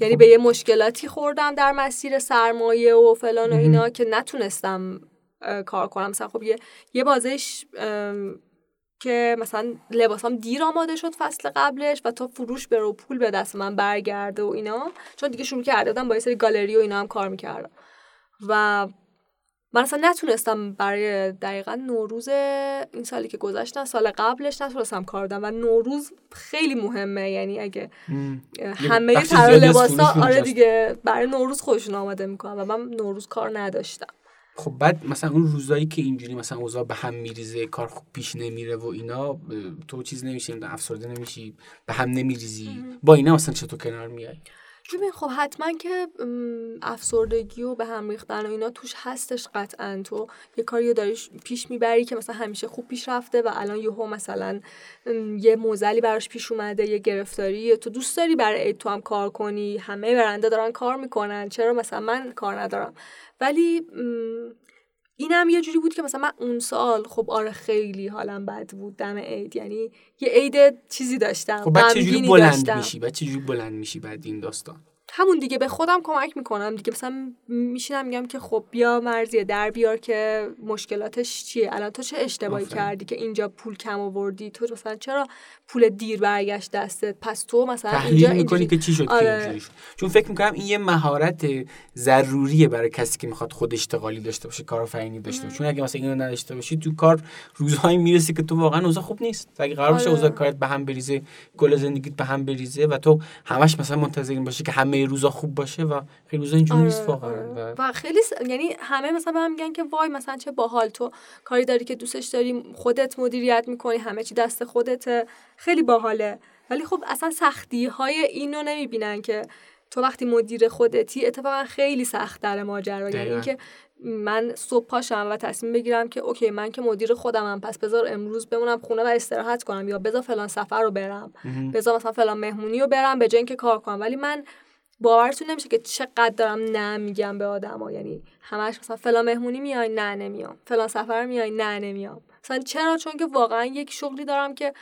یعنی به یه مشکلاتی خوردم در مسیر سرمایه و فلان و اینا که نتونستم کار کنم. مثلا خب یه یه بازش که مثلا لباسام دیر آماده شد فصل قبلش و تا فروش بره و پول به دست من برگرده و اینا. چون دیگه شروع کرده بودم با یه سری گالری و اینا هم کار می‌کردم. و من اصلا نتونستم برای دقیقا نوروز این سالی که گذشت نه سال قبلش نتونستم کار بدم و نوروز خیلی مهمه. یعنی اگه همه از لباسا آره. دیگه برای نوروز خودشون آماده می‌کنم و من نوروز کار نداشتم. خب بعد مثلا اون روزایی که اینجوری مثلا اوضاع به هم میریزه کار خوب پیش نمیره و اینا تو چیز نمیشی افسرده نمیشی به هم نمیریزی. با اینا مثلا چطور کنار میای ببین خب حتما که افسردگی و به هم ریختن و اینا توش هستش قطعا. تو یه کاری داری پیش می‌بری که مثلا همیشه خوب پیش رفته و الان یهو مثلا یه موزلی براش پیش اومده یه گرفتاری تو دوست داری برای تو هم کار کنی همه برنده دارن کار می‌کنن چرا مثلا من کار ندارم؟ ولی اینم یه جوری بود که مثلا من اون سال خب آره خیلی حالم بد بود دم عید. یعنی یه عید چیزی داشتم خب بعد چجوری بلند داشتم. میشی؟ بعد چجوری بلند میشی بعد این داستان؟ همون دیگه به خودم کمک می‌کنم. دیگه مثلا میشینم میگم که خب بیا مرزیه در بیار که مشکلاتش چیه؟ الان تو چه اشتباهی. کردی که اینجا پول کم آوردی؟ تو مثلا چرا پول دیر برگشت دستت؟ پس تو مثلا اینجا می‌کنی که چی شد که آره. شد چون فکر می‌کنم این یه مهارت ضروریه برای کسی که می‌خواد خود اشتغالی داشته باشه کارآفرینی داشته باشه. چون اگه مثلا اینو نداشته باشی تو کار روزهایی می‌رسی که تو واقعا اوضاع خوب نیست. اگه قرار باشه آره. اوضاع کارت به هم بریزه کل زندگیت به هم بریزه و تو همش مثلا منتظر باشی که همه روزا خوب باشه و خیلی روزا اینجوری نیست آره، واقعا آره. و و خیلی س- یعنی همه مثلا به من میگن که وای مثلا چه باحال تو کاری داری که دوستش داری خودت مدیریت می‌کنی همه چی دست خودته خیلی باحاله ولی خب اصلا سختی های اینو نمی‌بینن که تو وقتی مدیر خودتی اتفاقا خیلی سخت در ماجرا یعنی. اینکه من صبح پاشم و تصمیم بگیرم که اوکی من که مدیر خودمم پس بذار امروز بمونم خونه و استراحت کنم یا بذار فلان سفر رو برم. بذار مثلا فلان مهمونی رو برم به جای اینکه کار کنم ولی من باورتون نمیشه که چقدر دارم نه میگم به آدما. یعنی همش مثلا فلان مهمونی میای نه نمیام. فلان سفر میای نه نمیام. مثلا چرا؟ چون که واقعا یک شغلی دارم که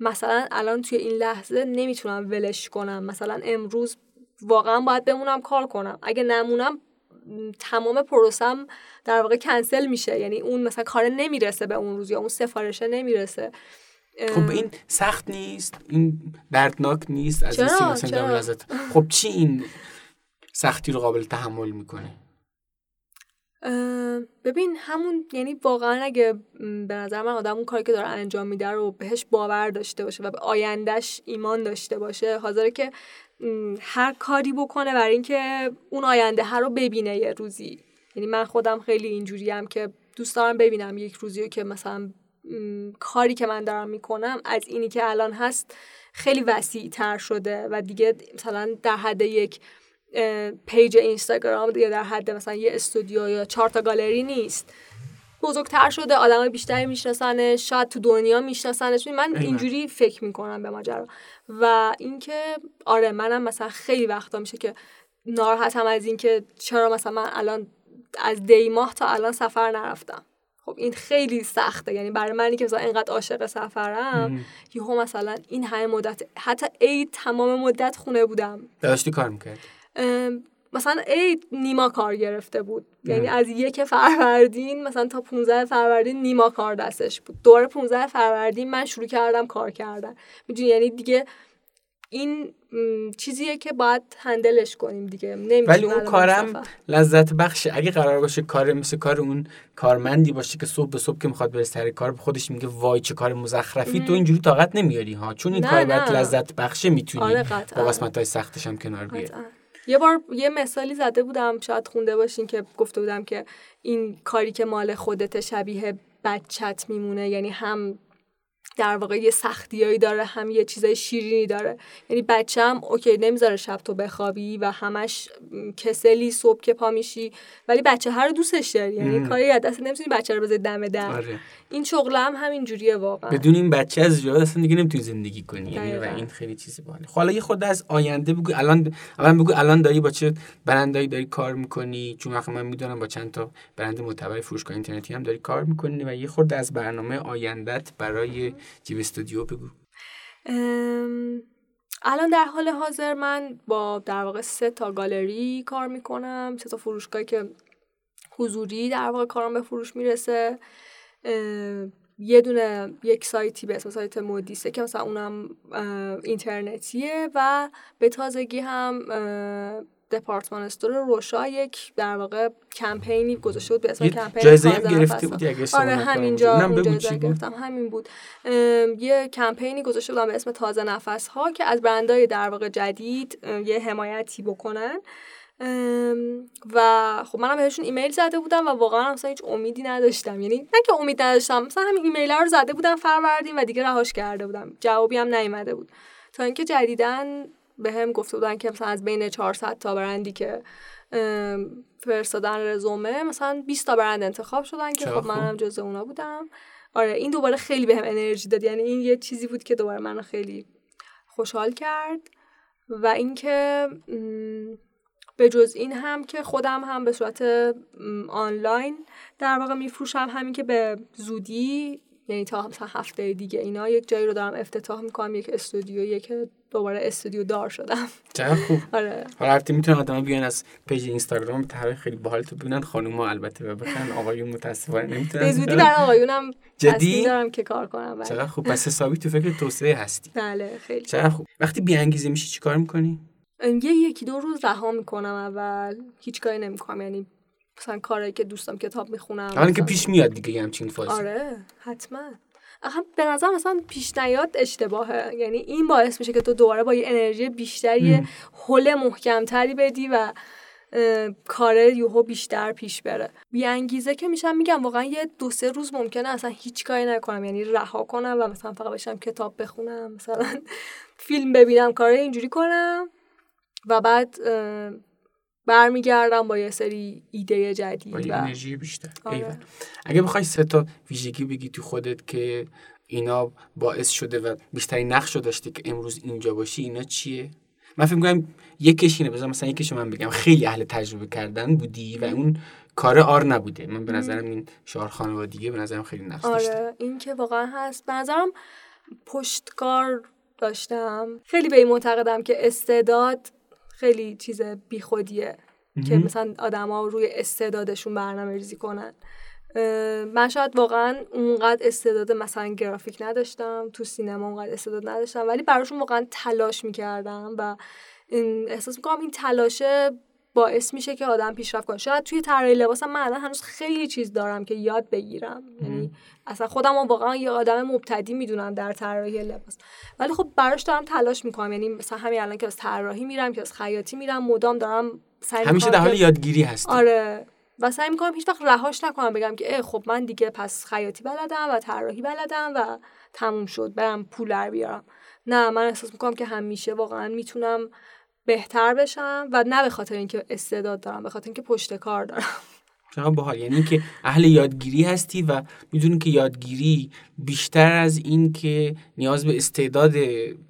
مثلا الان توی این لحظه نمی‌تونم ولش کنم. مثلا امروز واقعا باید بمونم کار کنم. اگه نمونم تمام پروسم در واقع کنسل میشه. یعنی اون مثلا کار نمی‌رسه به اون روز یا اون سفارشه نمی‌رسه. خب این سخت نیست این دردناک نیست از این مثلا؟ لذت. خب چی این سختی رو قابل تحمل می‌کنه؟ ببین همون یعنی واقعا اگه به نظر من آدم اون کاری که داره انجام میده رو بهش باور داشته باشه و به آیندهش ایمان داشته باشه حاضره که هر کاری بکنه برای اینکه اون آینده ها رو ببینه یه روزی. یعنی من خودم خیلی اینجوریم که دوست دارم ببینم یک روزی رو که مثلا کاری که من دارم می‌کنم از اینی که الان هست خیلی وسیع تر شده و دیگه مثلا در حد یک پیج اینستاگرام یا در حد مثلا یه استودیو یا چهار تا گالری نیست. بزرگتر شده آدم بیشتری میشناسنش شاید تو دنیا میشناسنش. من. اینجوری فکر می‌کنم به ماجرا. و اینکه آره منم مثلا خیلی وقتا میشه که ناراحتم از اینکه چرا مثلا من الان از دی ماه تا الان سفر نرفتم. خب این خیلی سخته. یعنی برای منی که مثلا اینقدر عاشق سفرم یهو مثلا این همه مدت حتی عید تمام مدت خونه بودم. داشتی کار می‌کرد مثلا عید نیما کار گرفته بود. یعنی. از یک فروردین مثلا تا 15 فروردین نیما کار دستش بود. دور 15 فروردین من شروع کردم کار کردن. می‌دونی؟ یعنی دیگه این چیزیه که باید هندلش کنیم دیگه. ولی اون کارم لذت بخشه اگه قرار باشه کار مثل کار اون کارمندی باشه که صبح به صبح که می‌خواد بره سر کار به خودش میگه وای چه کار مزخرفی تو اینجوری طاقت نمیاری ها. چون این کار باید لذت بخشه می‌تونی. آره با قسمت های سختش هم کنار بیاری یه بار یه مثالی زده بودم شاید خونده باشین که گفته بودم که این کاری که مال خودت شبیه بچت میمونه یعنی هم در واقع یه سختیایی داره هم یه چیزای شیرینی داره. یعنی بچم اوکی نمی‌ذاره شب تو بخوابی و همش کسلی صبح که پا میشی ولی بچه هر دوستش داری. یعنی کاری از دست نمی‌تونی بچه رو بذاری دم در. آره. این شغل هم همین جوریه واقعا. بدون این بچه از جواب اصلا دیگه نمی‌تونی زندگی کنی. یعنی و این خیلی چیزی باحاله. خب حالا یه خود از آینده بگو. الان الان بگو الان داری با چه برندایی داری کار می‌کنی؟ چون وقتی من می‌دونم با چند تا برند معتبر فروشگاه اینترنتی هم داری کار می‌کنی و یه خورده از برنامه آیندت برای جیو استودیو بگو. الان در حال حاضر من با در واقع سه تا گالری کار می‌کنم. سه تا فروشگاهی که حضوری در واقع کارم به فروش می‌رسه. یه دونه یک سایتی به اسم سایت مودیسه که مثلا اونم اینترنتیه و به تازگی هم دپارتمان استور روشا یک در واقع کمپینی گذاشته بود به اسم کمپین جایزه هم گرفته بودی اگه آره همینجا جایزه گرفتم همین بود. یه کمپینی گذاشته بودم به اسم تازه نفس ها که از برندهای در واقع جدید یه حمایتی بکنن. و خب منم بهشون ایمیل زده بودم و واقعا مثلا هیچ امیدی نداشتم. یعنی نه که امید نداشتم مثلا همین ایمیل رو زده بودم فروردین و دیگه رهاش کرده بودم. جوابی هم نیومده بود. تا اینکه جدیدن به هم گفته بودن که مثلا از بین 400 تا برندی که فرستادن رزومه مثلا 20 تا برند انتخاب شدن که خب منم جز اونا بودم. آره این دوباره خیلی بهم به انرژی داد. یعنی این یه چیزی بود که دوباره منو خیلی خوشحال کرد. و اینکه به جز این هم که خودم هم به صورت آنلاین در واقع میفروشم. همین که به زودی یعنی تا هفته دیگه اینا یک جایی رو دارم افتتاح می‌کنم یک استودیو که دوباره استودیو دار شدم. چرا خوب. آره. حالا البته می‌تونن آدم بیان از پیج اینستاگرام طرح خیلی باحال تو ببینن. خانوما البته و بخن آقایون متاسفانه نمی‌تونن. به زودی برای آقایونم جدی؟ دارم که کار کنم. بله. چرا خوب. پس حسابی تو فکر توسعه هستی. بله خیلی. چرا خوب. وقتی بی انگیزه میشی چیکار می‌کنی؟ یه یکی دو روز رها می‌کنم اول. هیچ کاری نمی‌کنم. یعنی مثلا کاری که دوستم کتاب می‌خونم حالا که پیش میاد دیگه همچین فازی. آره حتما. هم به نظر مثلا پیش نیاد اشتباهه. یعنی این باعث میشه که تو دوباره با یه انرژی بیشتری حل محکمتری بدی و کار یوهو بیشتر پیش بره. بی انگیزه که میشم میگم واقعا یه دو سه روز ممکنه اصلا هیچ کاری نکنم. یعنی رها کنم و مثلا فقط بشم کتاب بخونم مثلا فیلم ببینم کار اینجوری کنم. و بعد برمیگردم با یه سری ایده جدید با انرژی بیشتر. آره. اگه بخوای سه تا ویژگی بگی تو خودت که اینا باعث شده و بیشتری نقش رو داشته که امروز اینجا باشی اینا چیه؟ من فکر می‌کنم یکیش اینه بذار مثلا یکیشو من بگم. خیلی اهل تجربه کردن بودی و اون کار آر نبوده. من به نظرم این شعار خانوادگی به نظرم خیلی نقش آره این که واقعا هست. به نظرم پشتکار داشتم. خیلی به این معتقدم که استعداد خیلی چیز بیخودیه که مثلا آدما روی استعدادشون برنامه ریزی کنن. من شاید واقعا اونقدر استعداد مثلا گرافیک نداشتم تو سینما اونقدر استعداد نداشتم ولی براشون واقعا تلاش می‌کردم و احساس می‌کنم این تلاشه باعث میشه که آدم پیشرفت کنه. شاید توی طراحی لباسم من الان هنوز خیلی چیز دارم که یاد بگیرم. یعنی اصلا خودم واقعا یه آدم مبتدی می‌دونم در طراحی لباس. ولی خب براش دارم تلاش می‌کنم. یعنی مثلا همین الان که از طراحی میرم که از خیاطی میرم مدام دارم همیشه در حال یادگیری هست آره. و سعی می‌کنم هیچ وقت رهاش نکنم. بگم که اه خب من دیگه پس خیاطی بلدم و طراحی بلدم و تموم شد. برم پول بیارم. نه من احساس می‌کنم که همیشه واقعا می‌تونم بهتر بشم و نه به خاطر اینکه استعداد دارم به خاطر اینکه پشت کار دارم. چقدر باحال. یعنی اینکه اهل یادگیری هستی و می‌دونی که یادگیری بیشتر از این که نیاز به استعداد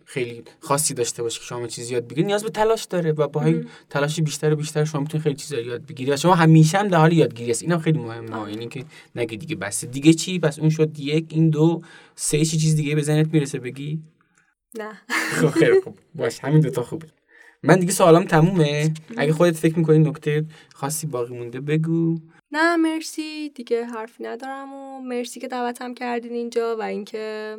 خیلی خاصی داشته باشه که شما چیزی یاد بگیری نیاز به تلاش داره و با تلاش بیشتر و بیشتر شما می‌تونید خیلی چیزا یاد بگیری و شما همیشه هم در حال یادگیری هست اینم خیلی مهمه. یعنی که نگه دیگه بس. دیگه چی؟ پس اون شد یک این دو سه چی چیز دیگه به ذهنت می‌رسه بگی؟ نه. خب خیلی خوب. باش. همین دو تا خوبه. من دیگه سوالام تمومه. اگه خودت فکر می‌کنی نکته خاصی باقی مونده بگو. نه مرسی. دیگه حرفی ندارم و مرسی که دعوتم کردین اینجا و اینکه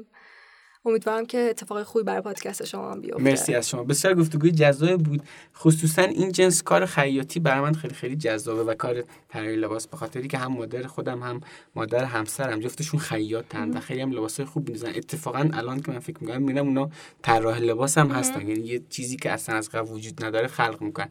امیدوارم که اتفاق خوبی برای پادکست شما هم بیفته. مرسی از شما. بسیار گفتگوی جذاب بود. خصوصا این جنس کار خیاطی برای من خیلی خیلی جذابه و کار طراحی لباس به خاطری که هم مادر خودم هم مادر همسرم جفتشون خیاطن و خیلی هم لباسای خوب می‌دوزن اتفاقا الان که من فکر می‌کنم میرم اونا طراح لباس هم هستن یعنی یه چیزی که اصلا از قبل وجود نداره خلق می‌کنن.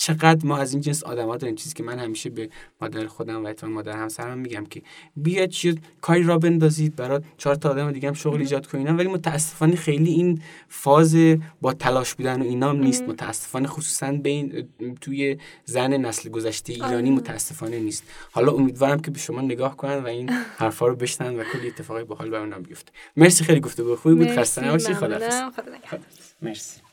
چقدر ما از این جنس آدما داریم؟ چیزی که من همیشه به مادر خودم و اتفاقا مادر همسرم میگم که بیاید چیز کاری را بندازید برای چهار تا آدم دیگه هم شغل ایجاد کنین. ولی متاسفانه خیلی این فاز با تلاش بودن و اینا نیست. متاسفانه خصوصا بین توی زن نسل گذشته ایرانی متاسفانه نیست. حالا امیدوارم که به شما نگاه کنن و این حرفا رو بشنن و کلی اتفاقای باحال برام بیفته مرسی خیلی گفتگو خوبی بود. خسته نباشید خدا مرسی.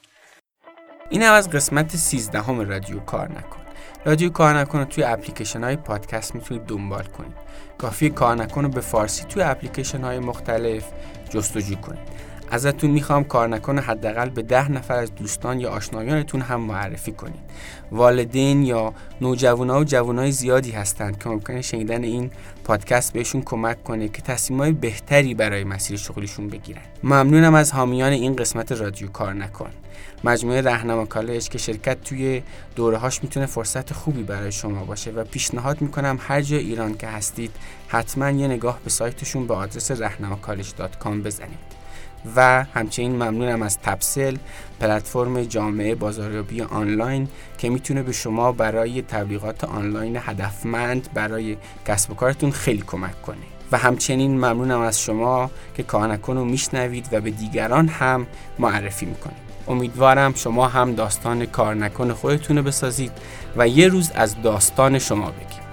این هم از قسمت 13 همه رادیو کار نکن رادیو کار نکن رو توی اپلیکیشن های پادکست می‌تونید دنبال کنید. کافی کار نکن رو به فارسی توی اپلیکیشن های مختلف جستجو کنید. ازتون می‌خوام کار نکن حداقل به ده نفر از دوستان یا آشنایانتون هم معرفی کنید. والدین یا نوجوانا و جوانای زیادی هستند که ممکنه شنیدن این پادکست بهشون کمک کنه که تصمیمای بهتری برای مسیر شغلیشون بگیرن. ممنونم از حامیان این قسمت رادیو کار نکن مجموعه رهنما کالج که شرکت توی دوره هاش می‌تونه فرصت خوبی برای شما باشه و پیشنهاد می‌کنم هر جای ایران که هستید حتما یه نگاه به سایتشون به آدرس رهنماکالج.com بزنید. و همچنین ممنونم از تپسل پلتفرم جامعه بازاریابی آنلاین که می‌تونه به شما برای تبلیغات آنلاین هدفمند برای کسب و کارتون خیلی کمک کنه. و همچنین ممنونم از شما که کانکن رو میشنوید و به دیگران هم معرفی می‌کنید. امیدوارم شما هم داستان کار نکن خودتون بسازید و یه روز از داستان شما بگید